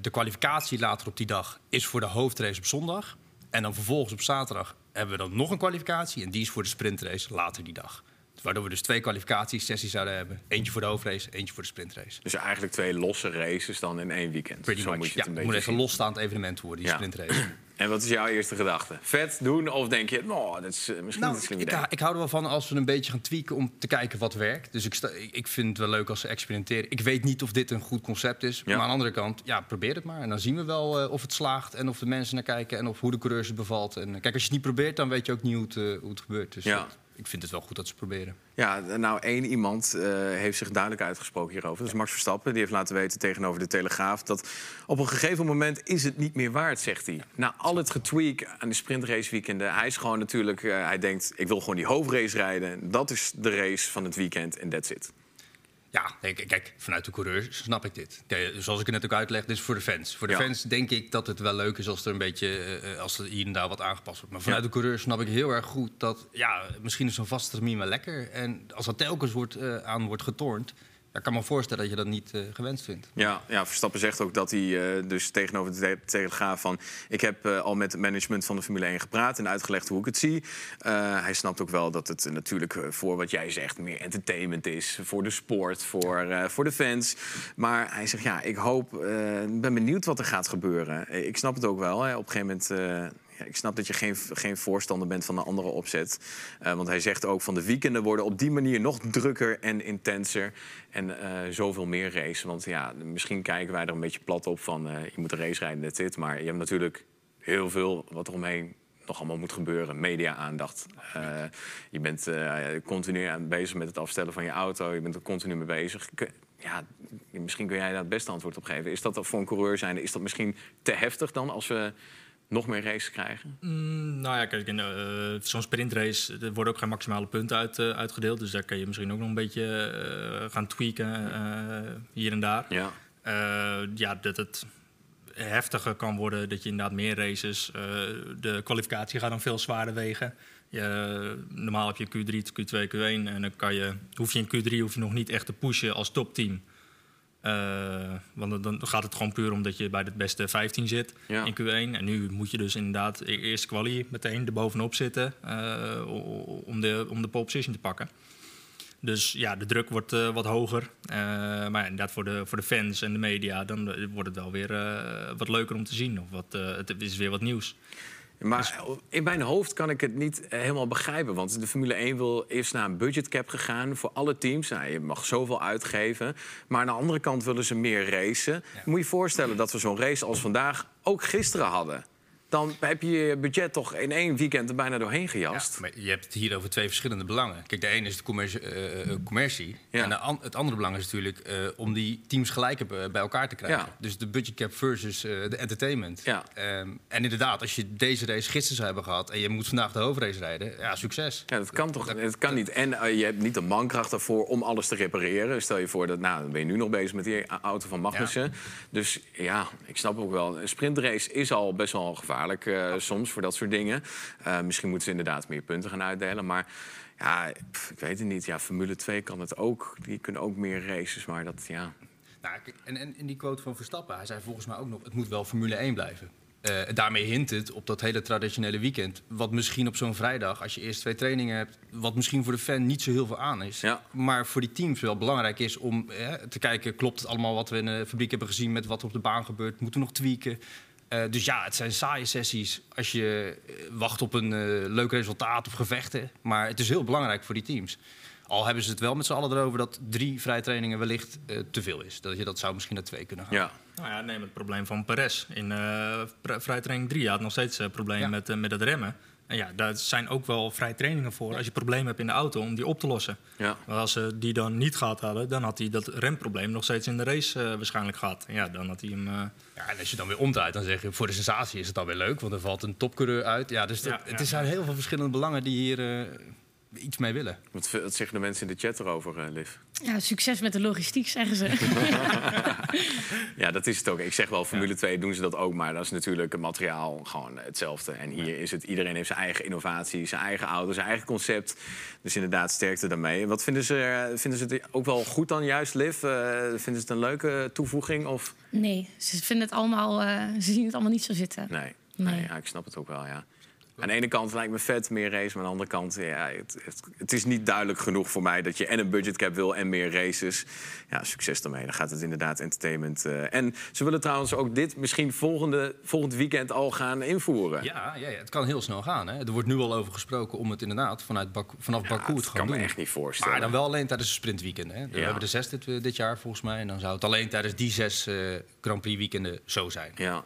De kwalificatie later op die dag is voor de hoofdrace op zondag. En dan vervolgens op zaterdag hebben we dan nog een kwalificatie. En die is voor de sprintrace later die dag. Waardoor we dus twee kwalificatiesessies zouden hebben. Eentje voor de hoofdrace, eentje voor de sprintrace. Dus eigenlijk twee losse races dan in één weekend. Pretty Zo much. moet je ja, het een het beetje moet zien. een losstaand evenement worden, die Ja. sprintrace. En wat is jouw eerste gedachte? Vet doen of denk je, nou, dat is eh, misschien Nou, niet een slim ik, idee? ik, ik hou er wel van als we een beetje gaan tweaken om te kijken wat werkt. Dus ik, sta, ik vind het wel leuk als ze experimenteren. Ik weet niet of dit een goed concept is. Ja. Maar aan de andere kant, ja, probeer het maar. En dan zien we wel eh, of het slaagt en of de mensen naar kijken en of hoe de coureurs het bevalt. En eh, kijk, als je het niet probeert, dan weet je ook niet hoe het, hoe het gebeurt. Dus Ja. dat- ik vind het wel goed dat ze proberen. Ja, nou, één iemand eh, heeft zich duidelijk uitgesproken hierover. Dat is Max Verstappen. Die heeft laten weten tegenover de Telegraaf... dat op een gegeven moment is het niet meer waard, zegt hij. Na al het getweak aan de sprintraceweekenden... hij is gewoon natuurlijk... eh, hij denkt, ik wil gewoon die hoofdrace rijden. Dat is de race van het weekend en that's it. Ja, kijk, kijk, vanuit de coureurs snap ik dit. Kijk, zoals ik het net ook uitleg, dit is voor de fans. Voor de Ja. fans denk ik dat het wel leuk is als er een beetje, eh, eh, als er hier en daar wat aangepast wordt. Maar vanuit Ja. de coureurs snap ik heel erg goed dat, ja, misschien is zo'n vaste termijn wel lekker. En als dat telkens wordt, eh, aan wordt getornd, ik kan me voorstellen dat je dat niet eh, gewenst vindt. Ja, ja, Verstappen zegt ook dat hij eh, dus tegenover de Te- Telegraaf van... ik heb eh, al met het management van de Formule 1 gepraat en uitgelegd hoe ik het zie. Hij snapt ook wel dat het natuurlijk voor wat jij zegt meer entertainment is. Voor de sport, voor, voor de fans. Maar hij zegt, ja, ik hoop, ben benieuwd wat er gaat gebeuren. Ik snap het ook wel. Hè. Op een gegeven moment... ik snap dat je geen, geen voorstander bent van een andere opzet. Eh, want hij zegt ook van de weekenden worden op die manier nog drukker en intenser. En eh, zoveel meer racen. Want ja, misschien kijken wij er een beetje plat op van eh, je moet race rijden, that's it. Maar je hebt natuurlijk heel veel wat er omheen nog allemaal moet gebeuren. Media-aandacht. Je bent continu aan bezig met het afstellen van je auto. Je bent er continu mee bezig. Ja, misschien kun jij daar het beste antwoord op geven. Is dat voor een coureur zijn? Is dat misschien te heftig dan als we nog meer races krijgen? Mm, nou ja, kijk, in, eh, zo'n sprintrace er worden ook geen maximale punten uit, eh, uitgedeeld. Dus daar kan je misschien ook nog een beetje eh, gaan tweaken hier en daar. Ja. Ja, dat het heftiger kan worden, dat je inderdaad meer races... de kwalificatie gaat dan veel zwaarder wegen. Je, normaal heb je Q3, Q2, Q1 en dan kan je, hoef je in Q3 hoef je nog niet echt te pushen als topteam. Eh, want dan- gaat het gewoon puur omdat je bij de beste 15 zit Ja. in Q1. En nu moet je dus inderdaad e- eerst kwalie meteen er bovenop zitten eh, om, de, om de pole position te pakken. Dus ja, de druk wordt eh, wat hoger. Maar ja, inderdaad voor de, voor de fans en de media... dan wordt het wel weer wat leuker om te zien. Of wat, het is weer wat nieuws. Maar in mijn hoofd kan ik het niet eh, helemaal begrijpen. Want de Formule 1 wil eerst naar een budgetcap gegaan voor alle teams. Nou, je mag zoveel uitgeven. Maar aan de andere kant willen ze meer racen. Moet je je voorstellen dat we zo'n race als vandaag ook gisteren hadden. Dan heb je je budget toch in één weekend er bijna doorheen gejast. Ja, maar je hebt het hier over twee verschillende belangen. Kijk, de ene is de commercie. eh, eh, commercie Ja. En an- het andere belang is natuurlijk eh, om die teams gelijk eh, bij elkaar te krijgen. Ja. Dus de budget cap versus eh, de entertainment. Ja. Ehm, en inderdaad, als je deze race gisteren zou hebben gehad... en je moet vandaag de hoofdrace rijden, ja, succes. Ja, dat kan toch? Het kan niet. En eh, je hebt niet de mankracht daarvoor om alles te repareren. Stel je voor dat, nou, dan ben je nu nog bezig met die auto van Magnussen. Dus ja, ik snap ook wel. Een sprintrace is al best wel gevaarlijk eh, soms voor dat soort dingen. Eh, misschien moeten ze inderdaad meer punten gaan uitdelen. Maar ja, pff, ik weet het niet. Ja, Formule 2 kan het ook. Die kunnen ook meer races. Maar dat, ja. Nou, en, en in die quote van Verstappen, hij zei volgens mij ook nog... het moet wel Formule 1 blijven. Eh, daarmee hint het op dat hele traditionele weekend. Wat misschien op zo'n vrijdag, als je eerst twee trainingen hebt... wat misschien voor de fan niet zo heel veel aan is. Ja. Maar voor die teams wel belangrijk is om eh, te kijken... klopt het allemaal wat we in de fabriek hebben gezien... met wat op de baan gebeurt? Moeten we nog tweaken? Eh, dus ja, het zijn saaie sessies als je eh, wacht op een eh, leuk resultaat of gevechten. Maar het is heel belangrijk voor die teams. Al hebben ze het wel met z'n allen erover dat drie vrijtrainingen wellicht eh, te veel is. Dat je dat zou misschien naar twee kunnen gaan. ja. Nou ja, neem het probleem van Perez. In eh vri- vrijtraining 3 had nog steeds een probleem Ja. met, met het remmen. En ja, daar zijn ook wel vrijtrainingen voor als je problemen hebt in de auto om die op te lossen. ja. Maar als ze die dan niet gehad hadden, dan had hij dat remprobleem nog steeds in de race eh, waarschijnlijk gehad. En ja, dan had hij hem. eh, Ja, en als je dan weer omdraait, dan zeg je voor de sensatie is het dan weer leuk, want er valt een topcoureur uit. Ja, dus dat, Ja, ja. het zijn heel veel verschillende belangen die hier eh, iets mee willen. Wat, wat zeggen de mensen in de chat erover, eh, Liv? Ja, succes met de logistiek, zeggen ze. Ja, dat is het ook. Ik zeg wel, Formule 2 doen ze dat ook, maar dat is natuurlijk het materiaal gewoon hetzelfde. En hier is het, iedereen heeft zijn eigen innovatie, zijn eigen auto, zijn eigen concept. Dus inderdaad, sterkte daarmee. Wat vinden ze, eh, vinden ze het ook wel goed dan juist, Liv? Eh, vinden ze het een leuke toevoeging? Of Nee, ze vinden het allemaal, eh, ze zien het allemaal niet zo zitten. nee? Nee, Nee. ja, ik snap het ook wel, ja. Aan de ene kant lijkt me vet, meer race. Maar aan de andere kant, ja, het, het, het is niet duidelijk genoeg voor mij... dat je en een budgetcap wil en meer races. Ja, succes daarmee. Dan gaat het inderdaad entertainment. eh. En ze willen trouwens ook dit misschien volgende, volgend weekend al gaan invoeren. Ja, ja, ja, het kan heel snel gaan. Hè. Er wordt nu al over gesproken om het inderdaad vanuit Bak- vanaf Ja, Baku het dat te kan gaan me doen. echt niet voorstellen. Maar dan wel alleen tijdens de sprintweekenden. Hè. We hebben er zes dit, eh, dit jaar volgens mij. En dan zou het alleen tijdens die zes eh, Grand Prix weekenden zo zijn. Ja.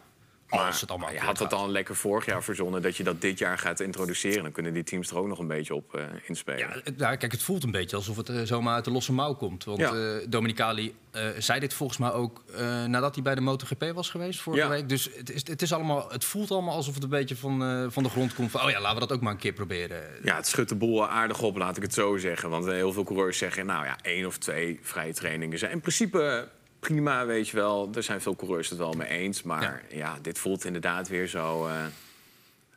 Als het allemaal je had gaat. al lekker vorig jaar verzonnen dat je dat dit jaar gaat introduceren. Dan kunnen die teams er ook nog een beetje op eh, inspelen. Ja, nou, kijk, het voelt een beetje alsof het eh, zomaar uit de losse mouw komt. Want Ja. eh Dominicali zei dit volgens mij ook nadat hij bij de MotoGP was geweest vorige Ja. week. Dus het, is, het, is allemaal, het voelt allemaal alsof het een beetje van, van de grond komt. Van, oh ja, laten we dat ook maar een keer proberen. Ja, het schudt de boel aardig op, laat ik het zo zeggen. Want heel veel coureurs zeggen, nou ja, één of twee vrije trainingen zijn in principe prima, weet je wel. Er zijn veel coureurs het wel mee eens. Maar ja, dit voelt inderdaad weer zo eh,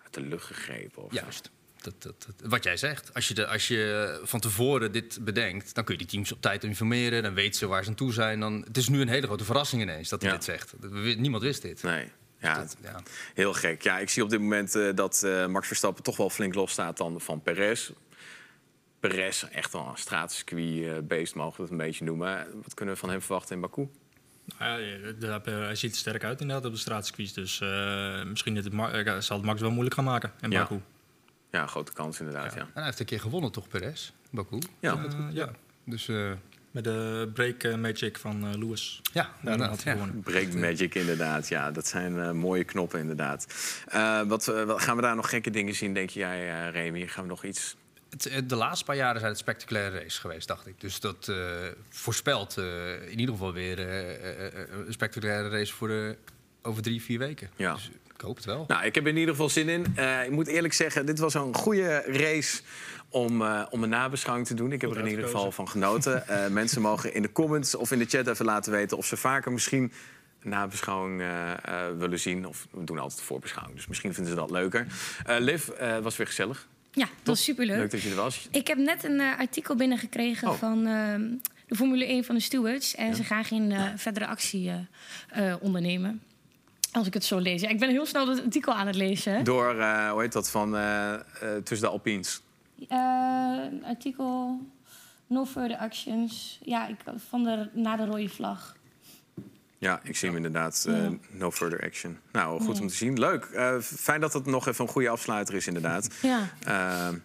uit de lucht gegrepen. Of. Juist. dat, dat, dat- wat jij zegt. Als je, de, als je van tevoren dit bedenkt, dan kun je die teams op tijd informeren. Dan weten ze waar ze aan toe zijn. Dan, het is nu een hele grote verrassing ineens dat hij Ja. dit zegt. Niemand wist dit. Nee. Ja, Dat- ja. heel gek. Ja, ik zie op dit moment eh, dat eh, Max Verstappen toch wel flink los staat dan van Perez. Perez, echt wel een straatcircuit-beest, mogen we het een beetje noemen. Wat kunnen we van hem verwachten in Baku? Nou daar- hij ziet er sterk uit inderdaad op de straatcircuits. Dus eh, misschien is het eh, zal het Max wel moeilijk gaan maken in Ja. Baku. Ja, grote kans inderdaad, ja. En hij heeft een keer gewonnen, toch, Perez? Baku? Ja. Ja. Dus eh, Met de break eh, magic van eh, Lewis. ja, inderdaad, had hij ja. gewonnen. Break Magic, inderdaad. Ja, dat zijn eh, mooie knoppen, inderdaad. Eh, wat, eh, wat- gaan we daar nog gekke dingen zien, denk jij, eh Remy? Gaan we nog iets... Het, eh, de laatste paar jaren zijn het spectaculaire race geweest, dacht ik. Dus dat eh, voorspelt eh, in ieder geval weer een spectaculaire race voor de, over drie, vier weken. Ja. Dus ik hoop het wel. Nou, ik heb er in ieder geval zin in. Ik moet eerlijk zeggen, dit was een goede race om, om een nabeschouwing te doen. Ik heb er in ieder geval van genoten. Eh, mensen mogen in de comments of in de chat even laten weten... of ze vaker misschien een nabeschouwing willen zien. Of we doen altijd een voorbeschouwing, dus misschien vinden ze dat leuker. Liv, was weer gezellig. Ja, dat was superleuk. Leuk dat je er was. Ik heb net een eh, artikel binnengekregen Oh. van ehm, de Formule 1 van de stewards. En ze gaan geen eh, verdere actie eh, ondernemen. Als ik het zo lees. Ja, ik ben heel snel het artikel aan het lezen. Door, hoe heet dat, van tussen de Alpines. Een artikel, no further actions. Ja, ik, van de, na de rode vlag. Ja, ik zie hem inderdaad. eh, no further action. Nou, goed Nee. om te zien. Leuk. Eh, fijn dat het nog even een goede afsluiter is, inderdaad. Ja. Eh, nou,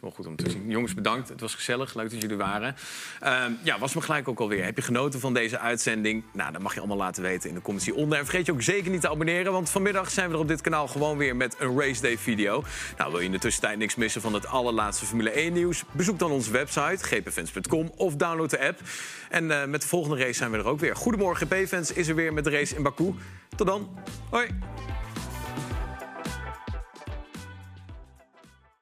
wel goed om te zien. Jongens, bedankt. Het was gezellig. Leuk dat jullie waren. Eh, ja, was me gelijk ook alweer. Heb je genoten van deze uitzending? Nou, dat mag je allemaal laten weten in de comments hieronder. En vergeet je ook zeker niet te abonneren, want vanmiddag zijn we er op dit kanaal gewoon weer met een Race Day video. Nou, wil je in de tussentijd niks missen van het allerlaatste Formule 1 nieuws? Bezoek dan onze website gpfans.com of download de app. En eh, met de volgende race zijn we er ook weer. Goedemorgen, GP-fans is er weer met de race in Baku. Tot dan. Hoi.